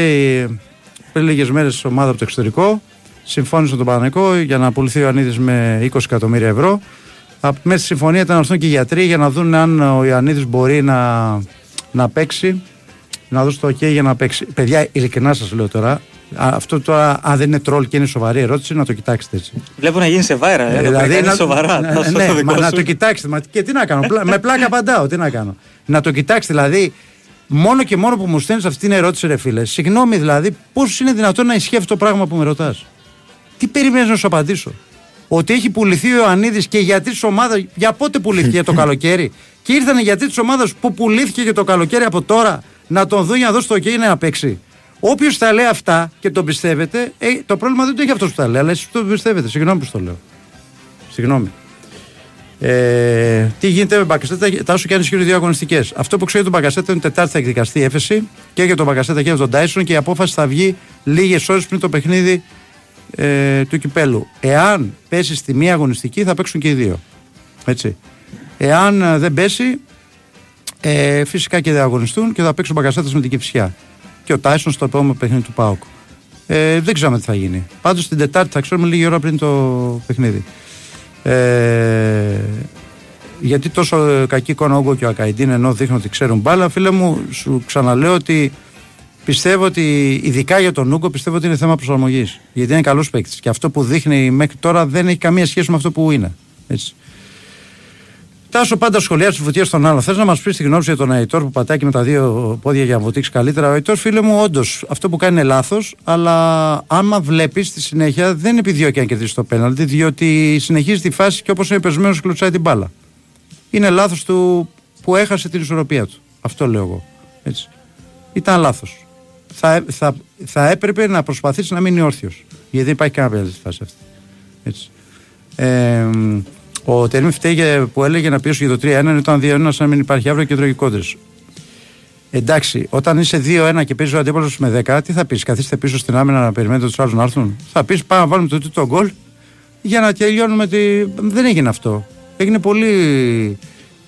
S1: πριν λίγες μέρες ομάδα από το εξωτερικό συμφώνησε με τον Παναγικό για να πουληθεί ο Ιωαννίδης με 20 εκατομμύρια ευρώ. Μέσα στη συμφωνία ήταν να έρθουν και οι γιατροί για να δουν αν ο Ιωαννίδης μπορεί να, να παίξει. Να δώσει το OK για να παίξει. Παιδιά, ειλικρινά σας λέω τώρα, αυτό τώρα, αν δεν είναι τρόλ και είναι σοβαρή ερώτηση, να το κοιτάξετε έτσι.
S3: Βλέπω να γίνει σε βάρα. Ε, δηλαδή, είναι σοβαρά.
S1: Ναι, ναι, μα, να το κοιτάξετε. Μα, και τι να κάνω. με πλάκα απαντάω. Τι να κάνω. Να το κοιτάξετε. Δηλαδή, μόνο και μόνο που μου στέλνεις αυτή την ερώτηση, ρε φίλε. Συγγνώμη δηλαδή, πώς είναι δυνατόν να ισχύει αυτό το πράγμα που με ρωτάς; Τι περιμένεις να σου απαντήσω; Ότι έχει πουληθεί ο Ιωαννίδης και γιατί της ομάδας. Για πότε πουλήθηκε το [LAUGHS] καλοκαίρι; Και ήρθαν γιατί της ομάδας που πουλήθηκε και το καλοκαίρι από τώρα να τον δουν για να δώσει το OK να παίξει. Όποιος τα λέει αυτά και τον πιστεύετε, ε, το πρόβλημα δεν το έχει αυτός που τα λέει, αλλά εσείς το πιστεύετε. Συγγνώμη που το λέω. Συγγνώμη. Ε, τι γίνεται με Μπακασέτα, τάσο και αν ισχύουν δύο αγωνιστικές. Αυτό που ξέρει τον Μπακασέτα είναι Τετάρτη θα εκδικαστεί η έφεση και για τον Μπακασέτα και για τον Τάισον και η απόφαση θα βγει λίγες ώρες πριν το παιχνίδι ε, του κυπέλου. Εάν πέσει στη μία αγωνιστική θα παίξουν και οι δύο. Έτσι. Εάν ε, δεν πέσει, ε, φυσικά και δεν αγωνιστούν και θα παίξουν μπαγκασέτε με την Κυψιά. Και ο Τάισον στο επόμενο παιχνίδι του Πάουκ. Ε, δεν ξέρουμε τι θα γίνει. Πάντως την Τετάρτη θα ξέρουμε λίγη ώρα πριν το παιχνίδι. Ε, γιατί τόσο κακή εικόνα όγκο και ο Ακαϊντίν ενώ δείχνουν ότι ξέρουν μπάλα, φίλε μου, σου ξαναλέω ότι Πιστεύω ότι, ειδικά για τον Νούκο, πιστεύω ότι είναι θέμα προσαρμογής. Γιατί είναι καλός παίκτης. Και αυτό που δείχνει μέχρι τώρα δεν έχει καμία σχέση με αυτό που είναι. Έτσι. Τάσο πάντα σχολιάζει της βουτιά στον άλλο. Θες να μας πεις τη γνώμη για τον Αϊτόρ που πατάει με τα δύο πόδια για να βουτήξει καλύτερα. Ο Αϊτόρ, φίλε μου, όντως αυτό που κάνει είναι λάθος, αλλά άμα βλέπεις στη συνέχεια δεν επιδιώκει να κερδίσει το πέναλτι, διότι συνεχίζει τη φάση και όπως είναι πεσμένος κλωτσάει την μπάλα. Είναι λάθος του που έχασε την ισορροπία του. Αυτό λέω εγώ. Έτσι. Ήταν λάθος. Θα, θα, θα έπρεπε να προσπαθήσει να μείνει όρθιος. Γιατί δεν υπάρχει κανένα πέναλτι στη φάση αυτή. Έτσι. Ε, ο Τερήμ φταίει που έλεγε να πιέσει για το 3-1 ήταν 2-1 σαν να μην υπάρχει αύριο και τρώγει κόντρες. Εντάξει, όταν είσαι 2-1 και παίζεις ο αντίπαλος με 10, τι θα πεις, καθίστε πίσω στην άμυνα να περιμένετε τους άλλους να έρθουν; Θα πεις πάμε να βάλουμε το τρίτο γκολ για να τελειώνουμε τη. Δεν έγινε αυτό. Έγινε πολύ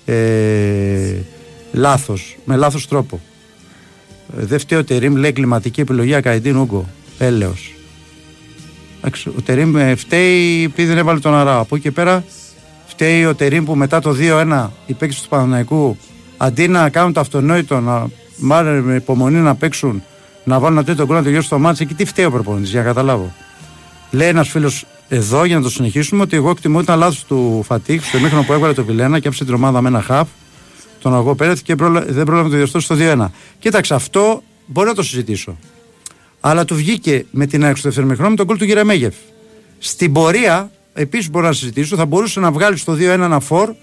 S1: ε, λάθος, με λάθος τρόπο. Ε, δεν φταίει ο Τερήμ, λέει κλιματική επιλογή Ακαϊντίν Ούγκο. Έλεος. Ο Τερήμ ε, φταίει επειδή δεν έβαλε τον Αρά. Από εκεί και πέρα φταίει ο Τερήμ που μετά το 2-1 οι παίκτες του Παναναϊκού αντί να κάνουν το αυτονόητο, να μάλλον με υπομονή να παίξουν, να βάλουν ένα τρίτο γκολ να τελειώσει το μάτσο, εκεί τι φταίει ο προπονητής, για να καταλάβω. Λέει ένας φίλος εδώ για να το συνεχίσουμε ότι εγώ εκτιμώ ότι ήταν λάθος του Φατίχ στο μήχρονο που έβαλε το Βιλένα και άφησε την ομάδα με ένα χαφ, τον αγώ Πέρεθ και δεν πρόλαβε να το διορθώσει στο 2-1. Κοίταξε, αυτό μπορεί να το συζητήσω. Αλλά του βγήκε με την άξιο δεύτερο μήχρονο τον γκολ του Γερεμέγεφ. Στην πορεία επίσης μπορώ να συζητήσω, θα μπορούσε να βγάλει στο 2-1 ένα φορ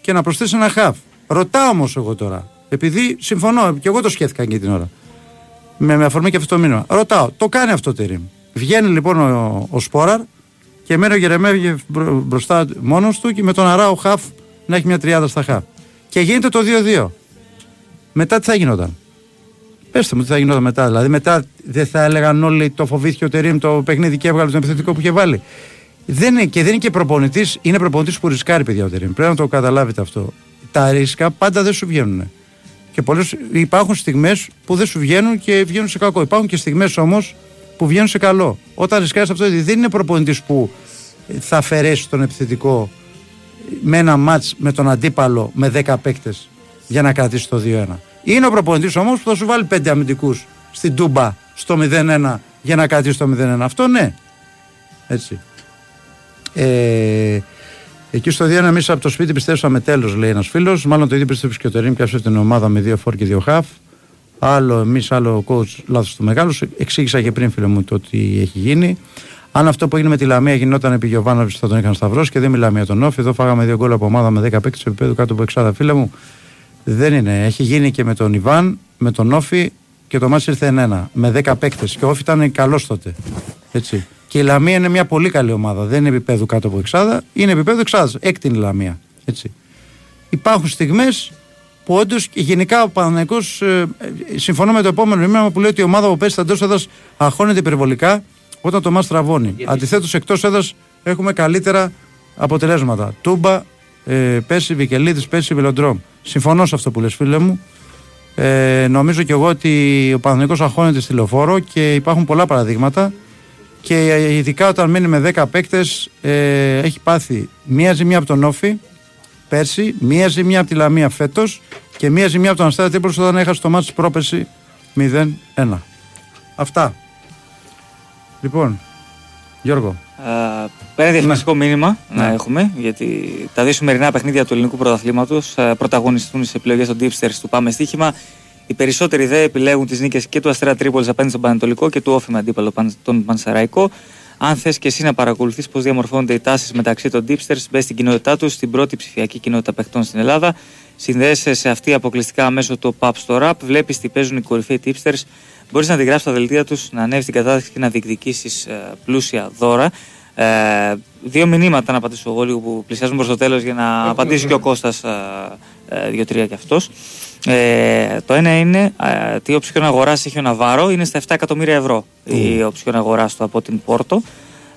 S1: και να προσθέσει ένα χαφ. Ρωτάω όμως εγώ τώρα, επειδή συμφωνώ και εγώ το σκέφτηκα εκείνη την ώρα. Με, με αφορμή και αυτό το μήνυμα. Ρωτάω, το κάνει αυτό το Τερήμ. Βγαίνει λοιπόν ο, ο Σπόραρ και μένει ο Γερεμέγεφ μπροστά μόνος του και με τον Αράο Χαφ να έχει μια τριάδα στα χαφ. Και γίνεται το 2-2. Μετά τι θα γινόταν; Πετε μου τι θα γινόταν μετά. Δηλαδή μετά δεν θα έλεγαν όλοι το φοβήθηκε ο Τερήμ το παιχνίδι και έβγαλε τον επιθετικό που είχε βάλει. Δεν είναι, και δεν είναι και προπονητής, είναι προπονητής που ρισκάρει, παιδιά ο Τερήμ. Πρέπει να το καταλάβετε αυτό. Τα ρίσκα πάντα δεν σου βγαίνουν. Και πολλές, υπάρχουν στιγμές που δεν σου βγαίνουν και βγαίνουν σε κακό. Υπάρχουν και στιγμές όμως που βγαίνουν σε καλό. Όταν ρισκάρεις αυτό, δεν είναι προπονητής που θα αφαιρέσει τον επιθετικό με ένα μάτς με τον αντίπαλο με 10 παίκτες για να κρατήσει το 2-1. Είναι ο προπονητής όμως που θα σου βάλει 5 αμυντικούς στην Τούμπα στο 0-1 για να κρατήσει το 0-1. Αυτό ναι. Έτσι. Ε, εκεί στο 2-1 εμείς από το σπίτι πιστέψαμε τέλος, λέει ένας φίλος. Μάλλον το ίδιο πίστεψε και ο Τερήμ και την ομάδα με δύο φόρ και δύο χαφ. Άλλο εμείς, άλλο ο coach λάθος του μεγάλους. Εξήγησα και πριν, φίλε μου, το τι έχει γίνει. Αν αυτό που έγινε με τη Λαμία γινόταν επί Γιωβάνοβιτς θα τον είχαν σταυρώσει και δεν μιλάμε για τον Όφη. Εδώ φάγαμε δύο γκολ από ομάδα με 10 παίκτες επίπεδου κάτω από εξάδα, φίλε μου. Δεν είναι. Έχει γίνει και με τον Ιβάν, με τον Όφη και το μάτι ήρθε ένα. Με 10 παίκτες. Και ο Όφη ήταν καλός τότε. Έτσι. Και η Λαμία είναι μια πολύ καλή ομάδα. Δεν είναι επίπεδου κάτω από εξάδα, είναι επίπεδο εξάδας. Έκτη η Λαμία. Έτσι. Υπάρχουν στιγμές που όντως γενικά ο Παναγενικό, ε, ε, συμφωνώ με το επόμενο μήνυμα που λέει ότι η ομάδα που παίζει στα εντός έδρας αγχώνεται υπερβολικά όταν το μα τραβώνει. Αντιθέτως, εκτός έδρας έχουμε καλύτερα αποτελέσματα. Τούμπα, ε, πέρσι Βικελίδης, πέρσι Βελοντρόμ. Συμφωνώ σε αυτό που λες, φίλε μου. Ε, νομίζω και εγώ ότι ο Παναγενικό αγχώνεται στη λεωφόρο και υπάρχουν πολλά παραδείγματα και ειδικά όταν μένει με 10 παίκτες, ε, έχει πάθει μία ζημιά από τον Όφη πέρσι, μία ζημιά από τη Λαμία φέτος και μία ζημιά από τον Αστέρα Τρίπολη όταν έχασε το μάτι πρόπεση 0-1. Αυτά. Λοιπόν, Γιώργο.
S3: Uh, ένα διαφημιστικό ναι. μήνυμα ναι. να έχουμε, γιατί τα δύο σημερινά παιχνίδια του ελληνικού πρωταθλήματος uh, πρωταγωνιστούν στι επιλογές των Deepsters του Πάμε Στοίχημα. Οι περισσότεροι δε επιλέγουν τις νίκες και του Αστέρα Τρίπολης απέναντι στον Πανετολικό και του Όφη με αντίπαλο τον Πανσεραϊκό. Αν θες και εσύ να παρακολουθείς πώς διαμορφώνονται οι τάσεις μεταξύ των Deepsters, μπες στην κοινότητά τους, στην πρώτη ψηφιακή κοινότητα παιχτών στην Ελλάδα. Συνδέεσαι σε αυτή αποκλειστικά μέσω του Pub στο Rap. Βλέπεις τι παίζουν οι κορυφαίοι Tipsters. Μπορείς να αντιγράψεις τα δελτία τους, να ανέβεις την κατάσταση και να διεκδικήσεις ε, πλούσια δώρα. Ε, δύο μηνύματα να απαντήσω εγώ λίγο που πλησιάζουν προς το τέλος για να απαντήσει και ο Κώστας ε, ε, δύο-τρία κι αυτός. Ε, το ένα είναι ε, τι οψιόν αγοράς έχει ο Ναβάρο, είναι στα 7 εκατομμύρια ευρώ η οψιόν αγοράς του από την Πόρτο.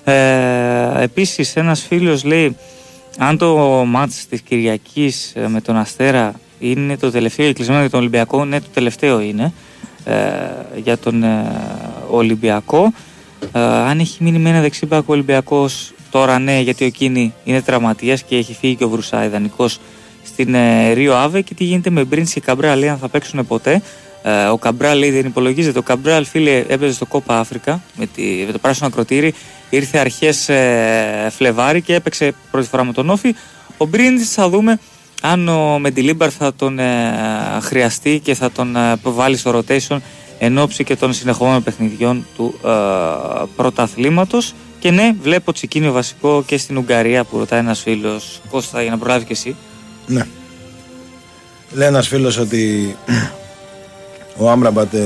S3: Ε, Επίσης, ένας φίλος λέει, αν το μάτς της Κυριακής ε, με τον Αστέρα είναι το τελευταίο κλεισμένο για τον Ολυμπιακό, ναι, το τελευταίο είναι ε, για τον ε, Ολυμπιακό. Ε, αν έχει μείνει με ένα δεξιμπάκο Ολυμπιακός, τώρα ναι, γιατί ο Κίνη είναι τραυματίας και έχει φύγει και ο Βρουσά ιδανικό στην ε, Ρίο Άβε και τι γίνεται με Μπριν και Καμπρέα λέει αν θα παίξουν ποτέ. Ε, ο Καμπράλ λέει δεν υπολογίζεται. Ο Καμπράλ, φίλε, έπαιζε στο Κόπα Αφρικα με, τη, με το πράσινο ακροτήρι. Ήρθε αρχές ε, Φλεβάρι και έπαιξε πρώτη φορά με τον Όφη. Ο Μπρίντι θα δούμε αν ο Μεντιλίμπαρ θα τον ε, χρειαστεί και θα τον ε, βάλει στο rotation εν ώψη και των συνεχόμενων παιχνιδιών του ε, πρωταθλήματος. Και ναι, βλέπω τσικίνιο βασικό και στην Ουγγαρία που ρωτάει ένας φίλος. Κώστα, για να προλάβεις και εσύ.
S2: Ναι. Λέει ένας φίλος ότι ο Άμραμπατ ε,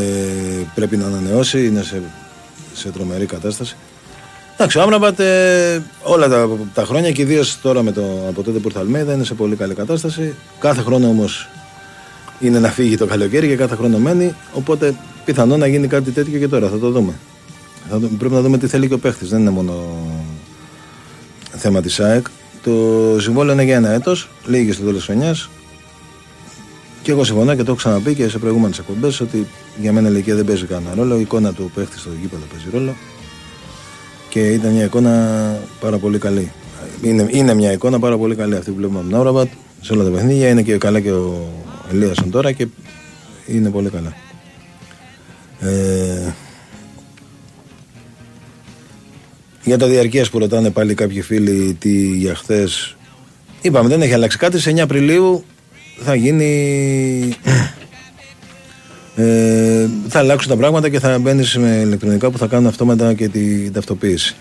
S2: πρέπει να ανανεώσει, είναι σε, σε τρομερή κατάσταση. Εντάξει, ο Άμραμπατ ε, όλα τα, τα χρόνια και ιδίως τώρα με το, από τότε που ήρθε Αλμέδα είναι σε πολύ καλή κατάσταση. Κάθε χρόνο όμως είναι να φύγει το καλοκαίρι και κάθε χρόνο μένει. Οπότε πιθανό να γίνει κάτι τέτοιο και τώρα. Θα το δούμε. Θα δούμε. Πρέπει να δούμε τι θέλει και ο παίχτης. Δεν είναι μόνο θέμα της ΑΕΚ. Το συμβόλαιο είναι για ένα έτος. Λίγη στο τέλος της χρονιάς. Και εγώ συμφωνώ και το έχω ξαναπεί και σε προηγούμενες εκπομπές ότι για μένα η ηλικία δεν παίζει κανένα ρόλο. Η εικόνα του παίχτη στο γήπεδο παίζει ρόλο. Και ήταν μια εικόνα πάρα πολύ καλή. Είναι, είναι μια εικόνα πάρα πολύ καλή αυτή που βλέπουμε από την Άουραμπατ σε όλα τα παιχνίδια. Είναι και καλά και ο Ελίασον τώρα και είναι πολύ καλά. Ε, για τα διαρκείας που ρωτάνε πάλι κάποιοι φίλοι τι για χθες. Είπαμε δεν έχει αλλάξει κάτι. Σε 9 Απριλίου θα γίνει. Ε, θα αλλάξουν τα πράγματα και θα μπαίνεις με ηλεκτρονικά που θα κάνουν αυτόματα και την ταυτοποίηση.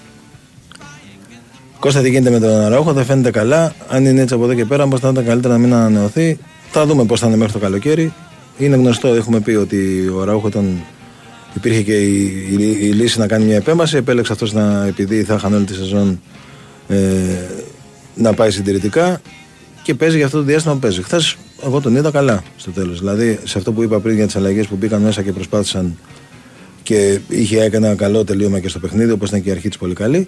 S2: Κώστα τι γίνεται με τον Αραούχο, δεν φαίνεται καλά. Αν είναι έτσι από εδώ και πέρα, πώ θα ήταν καλύτερα να μην ανανεωθεί. Θα δούμε πώς θα είναι μέχρι το καλοκαίρι. Είναι γνωστό, έχουμε πει ότι ο Αραούχο ήταν. Υπήρχε και η, η, η, λύση να κάνει μια επέμβαση. Επέλεξε αυτός να, επειδή θα είχαν όλη τη σεζόν, ε, να πάει συντηρητικά και παίζει για αυτό το διάστημα που παίζει. Χθες εγώ τον είδα καλά στο τέλος. Δηλαδή σε αυτό που είπα πριν για τις αλλαγές που μπήκαν μέσα και προσπάθησαν και είχε έκανε ένα καλό τελείωμα και στο παιχνίδι, όπως ήταν και η αρχή της πολύ καλή.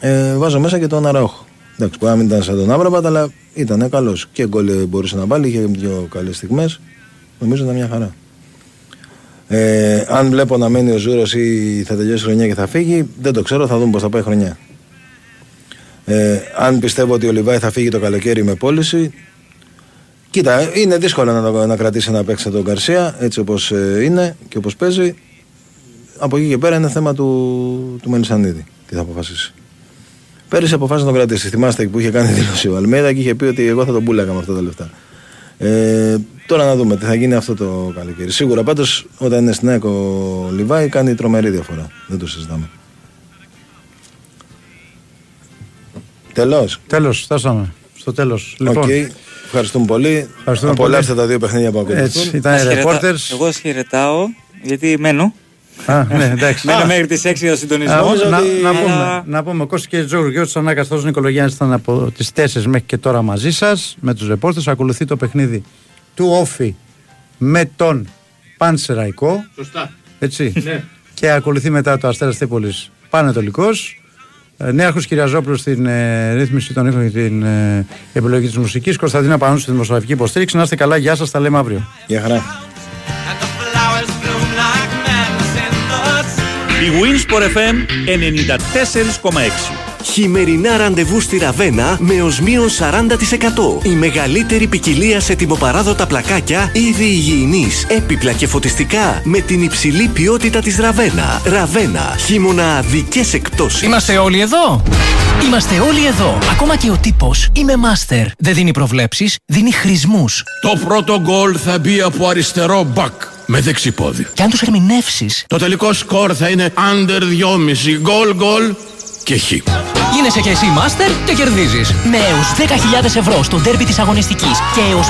S2: Ε, βάζω μέσα και τον Αραούχο. Εντάξει, μπορεί να μην ήταν σαν τον Άβραμπατ, αλλά ήταν καλός. Και γκολ μπορούσε να βάλει, είχε δύο καλές στιγμές. Νομίζω ήταν μια χαρά. Ε, αν βλέπω να μένει ο Ζούρος ή θα τελειώσει η χρονιά και θα φύγει, δεν το ξέρω, θα δούμε πώς θα πάει η χρονιά. Ε, αν πιστεύω ότι ο Λιβάη θα φύγει το καλοκαίρι με πώληση, κοίτα, είναι δύσκολο να, να κρατήσει να παίξει τον Καρσία έτσι όπως ε, είναι και όπως παίζει. Από εκεί και πέρα είναι θέμα του, του Μελισανίδη. Τι θα αποφασίσει. Πέρυσι αποφάσισε να τον κρατήσει. Θυμάστε που είχε κάνει [LAUGHS] δήλωση ο Αλμέδα και είχε πει ότι εγώ θα τον πούλαγα με αυτά τα λεφτά. Ε, τώρα να δούμε τι θα γίνει αυτό το καλοκαίρι. Σίγουρα πάντως όταν είναι στην ΕΚΟ Λιβάη κάνει τρομερή διαφορά. Δεν το συζητάμε. Τέλος.
S1: Τέλος, φτάσαμε. Στο τέλος.
S2: Λοιπόν. Okay. Ευχαριστούμε πολύ. Απολαύστε τα δύο παιχνίδια που ακολουθούν.
S1: Έτσι, ήταν reporters.
S3: Εγώ χαιρετάω γιατί μένω.
S1: Α, ναι, εντάξει.
S3: Μένω μέχρι τις 6 ο συντονισμός.
S1: Να, να, πούμε, να πούμε, Κώστας και Τζόγου και ο Ανάκαστο Νικολογιάννη ήταν από τις 4 μέχρι και τώρα μαζί σας με τους ρεπόρτε. Ακολουθεί το παιχνίδι του Όφη με τον Πανσεραϊκό.
S7: Σωστά.
S1: Έτσι. ναι. Και ακολουθεί μετά το Αστέρα Τύπολη Πανετολικός. Ε, Νέαρχος Κυριαζόπουλος στην ε, ρύθμιση των ήχων και την ε, επιλογή της μουσικής. Κωνσταντίνα Πανού στη δημοσιογραφική υποστήριξη. Να είστε καλά, γεια σας, τα λέμε αύριο.
S2: Γεια χαρά.
S8: Η Winsport FM 94,6
S9: Χειμερινά ραντεβού στη Ραβένα με ως μείον 40%. Η μεγαλύτερη ποικιλία σε τιμοπαράδοτα πλακάκια, είδη υγιεινής, έπιπλα και φωτιστικά με την υψηλή ποιότητα της Ραβένα. Ραβένα, χειμώνα δικέ εκπτώσεις.
S10: Είμαστε όλοι εδώ! Είμαστε όλοι εδώ. Ακόμα και ο τύπος είμαι master. Δεν δίνει προβλέψεις, δίνει χρησμούς.
S11: Το πρώτο γκολ θα μπει από αριστερό μπακ με δεξιπόδι.
S10: Και αν τους ερμηνεύσεις.
S11: Το τελικό σκορ θα είναι under 2,5 γκολ γκολ και χ.
S10: Γίνεσαι και εσύ μάστερ και κερδίζεις. Με έως 10.000 ευρώ στο ντέρμπι της αγωνιστικής και έως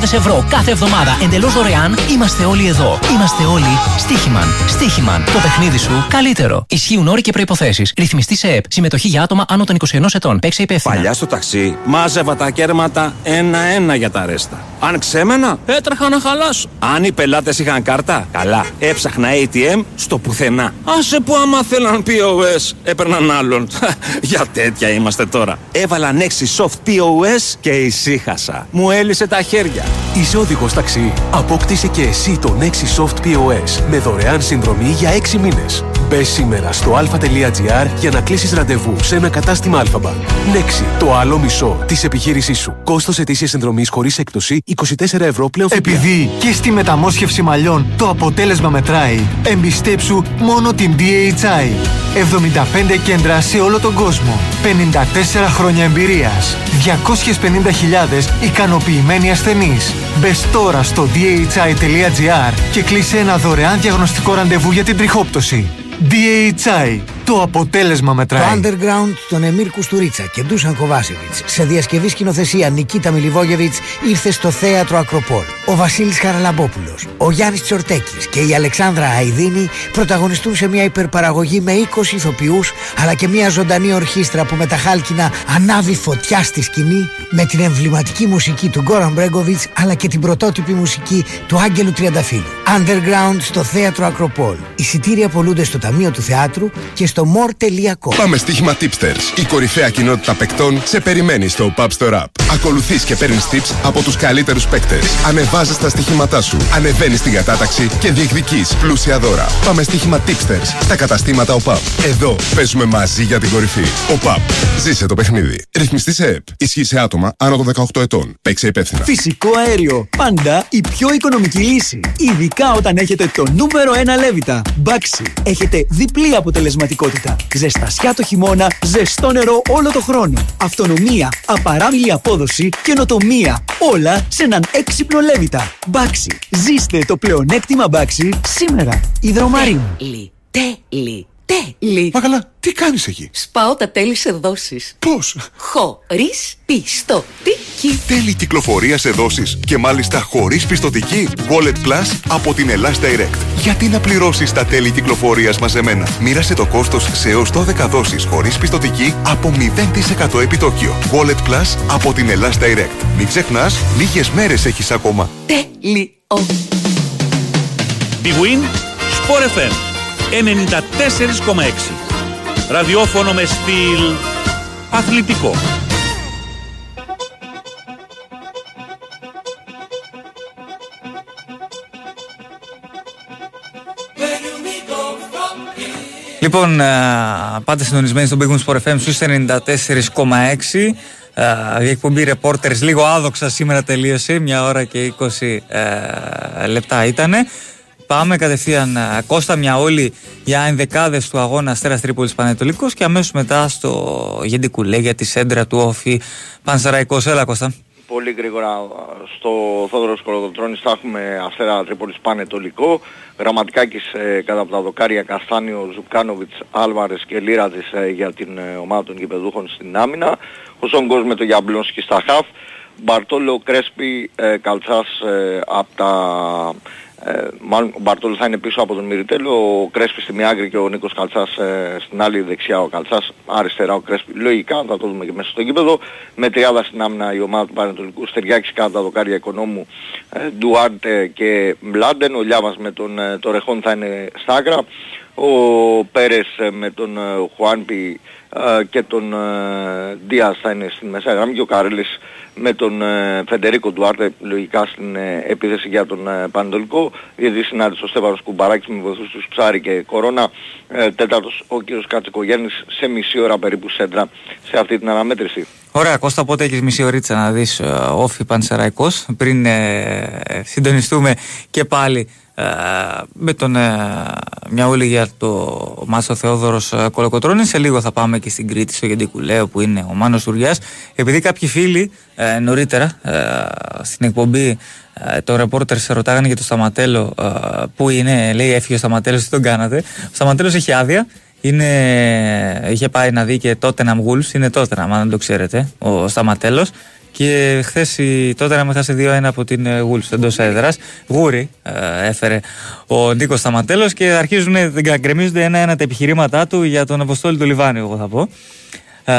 S10: 50.000 ευρώ κάθε εβδομάδα εντελώς δωρεάν, είμαστε όλοι εδώ. Είμαστε όλοι Στίχημαν. Στίχημαν. Το παιχνίδι σου καλύτερο. Ισχύουν όροι και προϋποθέσεις. Ρυθμιστή σε ΕΠ. Συμμετοχή για άτομα άνω των 21 ετών. Παίξε υπεύθυνα.
S12: Παλιά στο ταξί μάζευα τα κέρματα ένα-ένα για τα ρέστα. Αν ξέμενα, έτρεχα να χαλάσω. Αν οι πελάτες είχαν κάρτα, καλά. Έψαχνα ATM στο πουθενά. Άσε που άμα θέλαν POS, έπαιρναν άλλον. [LAUGHS] Για τέτοια είμαστε τώρα. Έβαλα Nexi Soft POS και ησύχασα. Μου έλυσε τα χέρια.
S7: Είσαι οδηγός ταξί. Απόκτησε και εσύ το Nexi Soft POS με δωρεάν συνδρομή για 6 μήνες. Μπε σήμερα στο alpha.gr για να κλείσεις ραντεβού σε ένα κατάστημα Alpha Nexi, το άλλο μισό της επιχείρησής σου. Κόστος ετήσιας συνδρομής χωρίς έκπτωση 24 ευρώ πλέον
S13: Επειδή και στη μεταμόσχευση μαλλιών το αποτέλεσμα μετράει, εμπιστέψου μόνο την DHI. 75 κέντρα σε όλο τον κόσμο. 54 χρόνια εμπειρίας. 250.000 ικανοποιημένοι ασθενείς. Μπες τώρα στο dhi.gr και κλείσε ένα δωρεάν διαγνωστικό ραντεβού για την τριχόπτωση. DHI. Το αποτέλεσμα μετράει.
S14: Το Underground των Εμμύρ Κουστουρίτσα και Ντούσαν Κοβάσεβιτς σε διασκευή σκηνοθεσία Νικίτα Μιλιβόγεβιτς ήρθε στο θέατρο Ακροπόλ. Ο Βασίλης Χαραλαμπόπουλος, ο Γιάννης Τσορτέκης και η Αλεξάνδρα Αϊδίνη πρωταγωνιστούν σε μια υπερπαραγωγή με 20 ηθοποιούς αλλά και μια ζωντανή ορχήστρα που με τα χάλκινα ανάβει φωτιά στη σκηνή με την εμβληματική μουσική του Γκόραν Μπρέγκοβιτς αλλά και την πρωτότυπη μουσική του Άγγελου Τριανταφύλου. Underground στο θέατρο Ακροπόλ. Εισιτήρια πολλούνται στο Ταμείο του Θεάτρου και στο more.com.
S15: Πάμε στοίχημα Tipsters. Η κορυφαία κοινότητα παικτών σε περιμένει στο Pub Store App. Ακολουθείς και παίρνεις tips από τους καλύτερους παίκτες. Ανεβάζεις τα στοιχήματά σου. Ανεβαίνεις στην κατάταξη και διεκδικείς πλούσια δώρα. Πάμε στοίχημα Tipsters στα καταστήματα ΟΠΑΠ. Εδώ παίζουμε μαζί για την κορυφή. ΟΠΑΠ. Ζήσε το παιχνίδι. Ρυθμιστής σε ΕΠ. Ισχύει σε άτομα άνω των 18 ετών. Παίξε υπεύθυνα.
S16: Φυσικό αέριο. Πάντα η πιο οικονομική λύση. Ειδικά όταν έχετε το νούμερο 1 λέβητα. Μπάξι. Έχετε διπλή αποτελεσματικότητα. Ζεστασιά το χειμώνα, ζεστό νερό όλο το χρόνο. Αυτονομία, απαράμιλη απόδοση, καινοτομία. Όλα σε έναν έξυπνο λέβητα. Μπάξι. Ζήστε το πλεονέκτημα μπάξι σήμερα. Υδρομαρίν.
S17: Τέλει. Τέλει. Τέλει.
S18: Μα καλά, τι κάνεις εκεί;
S17: Σπάω τα τέλη σε δόσεις.
S18: Πώς;
S17: Χωρίς πιστοτική.
S15: Τέλη κυκλοφορίας σε δόσεις και μάλιστα χωρίς πιστοτική. Wallet Plus από την Ελλάς Direct. Γιατί να πληρώσεις τα τέλη κυκλοφορίας μαζεμένα; Μοίρασε το κόστος σε έως 12 δόσεις χωρίς πιστοτική από 0% επιτόκιο. Wallet Plus από την Ελλάς Direct. Μην ξεχνάς, λίγες μέρες έχεις ακόμα.
S17: Τέλειο.
S8: Big Win, Sport FM 94,6. Ραδιόφωνο με στυλ αθλητικό.
S3: Λοιπόν, ε, πάτε συντονισμένοι στον Big Win Sport FM στους 94,6. Ε, Η εκπομπή Reporters λίγο άδοξα σήμερα τελείωσε, μια ώρα και 20 ε, λεπτά ήτανε. Πάμε κατευθείαν ε, Κώστα μια όλη για ενδεκάδες του αγώνα Αστέρας Τρίπολης Παναιτωλικός και αμέσως μετά στο Γεντικουλέ για τη σέντρα του ΟΦΗ Πανσεραϊκός. Έλα Κώστα.
S19: Πολύ γρήγορα στο Θεόδωρος Κολοκοτρώνης θα έχουμε Αστέρα Τρίπολης Παναιτωλικό. Γραμματικάκης ε, κάτω από τα δοκάρια Καστάνιο, Ζουκάνοβιτς, Άλβαρες και Λίρατζης ε, για την ε, ομάδα των γηπεδούχων στην άμυνα. Ο Σόγκος με το Γιαμπλόνσκι στα χαφ. Μπαρτόλο Κρέσπι ε, Καλτσάς ε, από τα ε, μάλλον ο Μπαρτόλο θα είναι πίσω από τον Μυριτέλο, ο Κρέσπι στη μία άκρη και ο Νίκος Καλτσάς ε, στην άλλη δεξιά ο Καλτσάς, αριστερά ο Κρέσπι. Λογικά θα το δούμε και μέσα στο γήπεδο. Με τριάδα στην άμυνα η ομάδα του Πανετολικού, Στεριάκης κάτω τα δοκάρια Οικονόμου, ε, Ντουάρτε και Μπλάντεν. Ο Λιάβας με τον ε, το Ρεχόν θα είναι στα άκρα. Ο Πέρες ε, με τον ε, Χουάνπι ε, και τον ε, Δίας θα είναι στην μεσαία γραμμή και ο Καρέλης με τον ε, Φεντερίκο Ντουάρτε λογικά στην ε, επίθεση για τον ε, Πανετολικό γιατί συνάντησε ο Στέφανος Κουμπαράκης με βοηθούς τους Ψάρη και Κορώνα ε, τέταρτος ο κύριος Κατσικογέννης σε μισή ώρα περίπου σέντρα σε αυτή την αναμέτρηση.
S3: Ωραία, Κώστα, πότε έχεις μισή ωρίτσα να δεις ε, όφη Πανσεραϊκός πριν ε, ε, συντονιστούμε και πάλι ε, με τον ε, Μιαούλη για το Μάσο Θεόδωρος ε, Κολοκοτρώνης. Σε λίγο θα πάμε και στην Κρήτη στο Γεντικουλέο που είναι ο Μάνος Τουριάς. Επειδή κάποιοι φίλοι ε, νωρίτερα ε, στην εκπομπή ε, το ρεπόρτερ σε ρωτάγανε για το Σταματέλο ε, που είναι, λέει έφυγε ο Σταματέλος, τι τον κάνατε. Ο Σταματέλος έχει άδεια, είναι, είχε πάει να δει και τότε να Wolves, είναι τότε αν δεν το ξέρετε, ο Σταματέλος. Και χθες η τότε να με χάσει 2-1 από την ε, Wolves εντός έδρας. Γούρι ε, έφερε ο Νίκος Σταματέλος και αρχίζουν να γκρεμίζονται ένα-ένα τα επιχειρήματά του για τον Αποστόλη του Λιβάνιου, εγώ θα πω. Ε,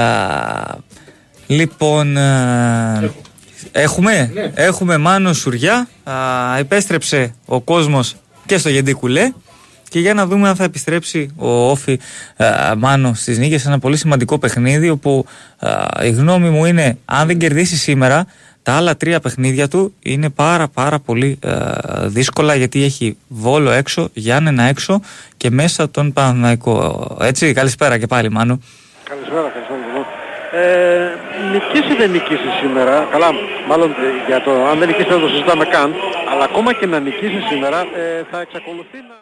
S3: λοιπόν, ε, έχουμε, έχουμε Μάνο Σουριά. Α, επέστρεψε ο κόσμος και στο Γεντή Κουλέ. Και για να δούμε αν θα επιστρέψει ο Όφη ε, Μάνο στις νίκες ένα πολύ σημαντικό παιχνίδι όπου ε, η γνώμη μου είναι αν δεν κερδίσει σήμερα τα άλλα τρία παιχνίδια του είναι πάρα πάρα πολύ ε, δύσκολα γιατί έχει Βόλο έξω, Γιάννενα έξω και μέσα τον Παναθηναϊκό. Έτσι, καλησπέρα και πάλι Μάνο.
S6: Καλησπέρα, καλησπέρα. λοιπόν. Ε, νικήσει δεν νικήσεις σήμερα, καλά, μάλλον ε, για το αν δεν νικήσεις δεν το συζητάμε καν, αλλά ακόμα και να νικήσεις σήμερα ε, θα εξακολουθεί να...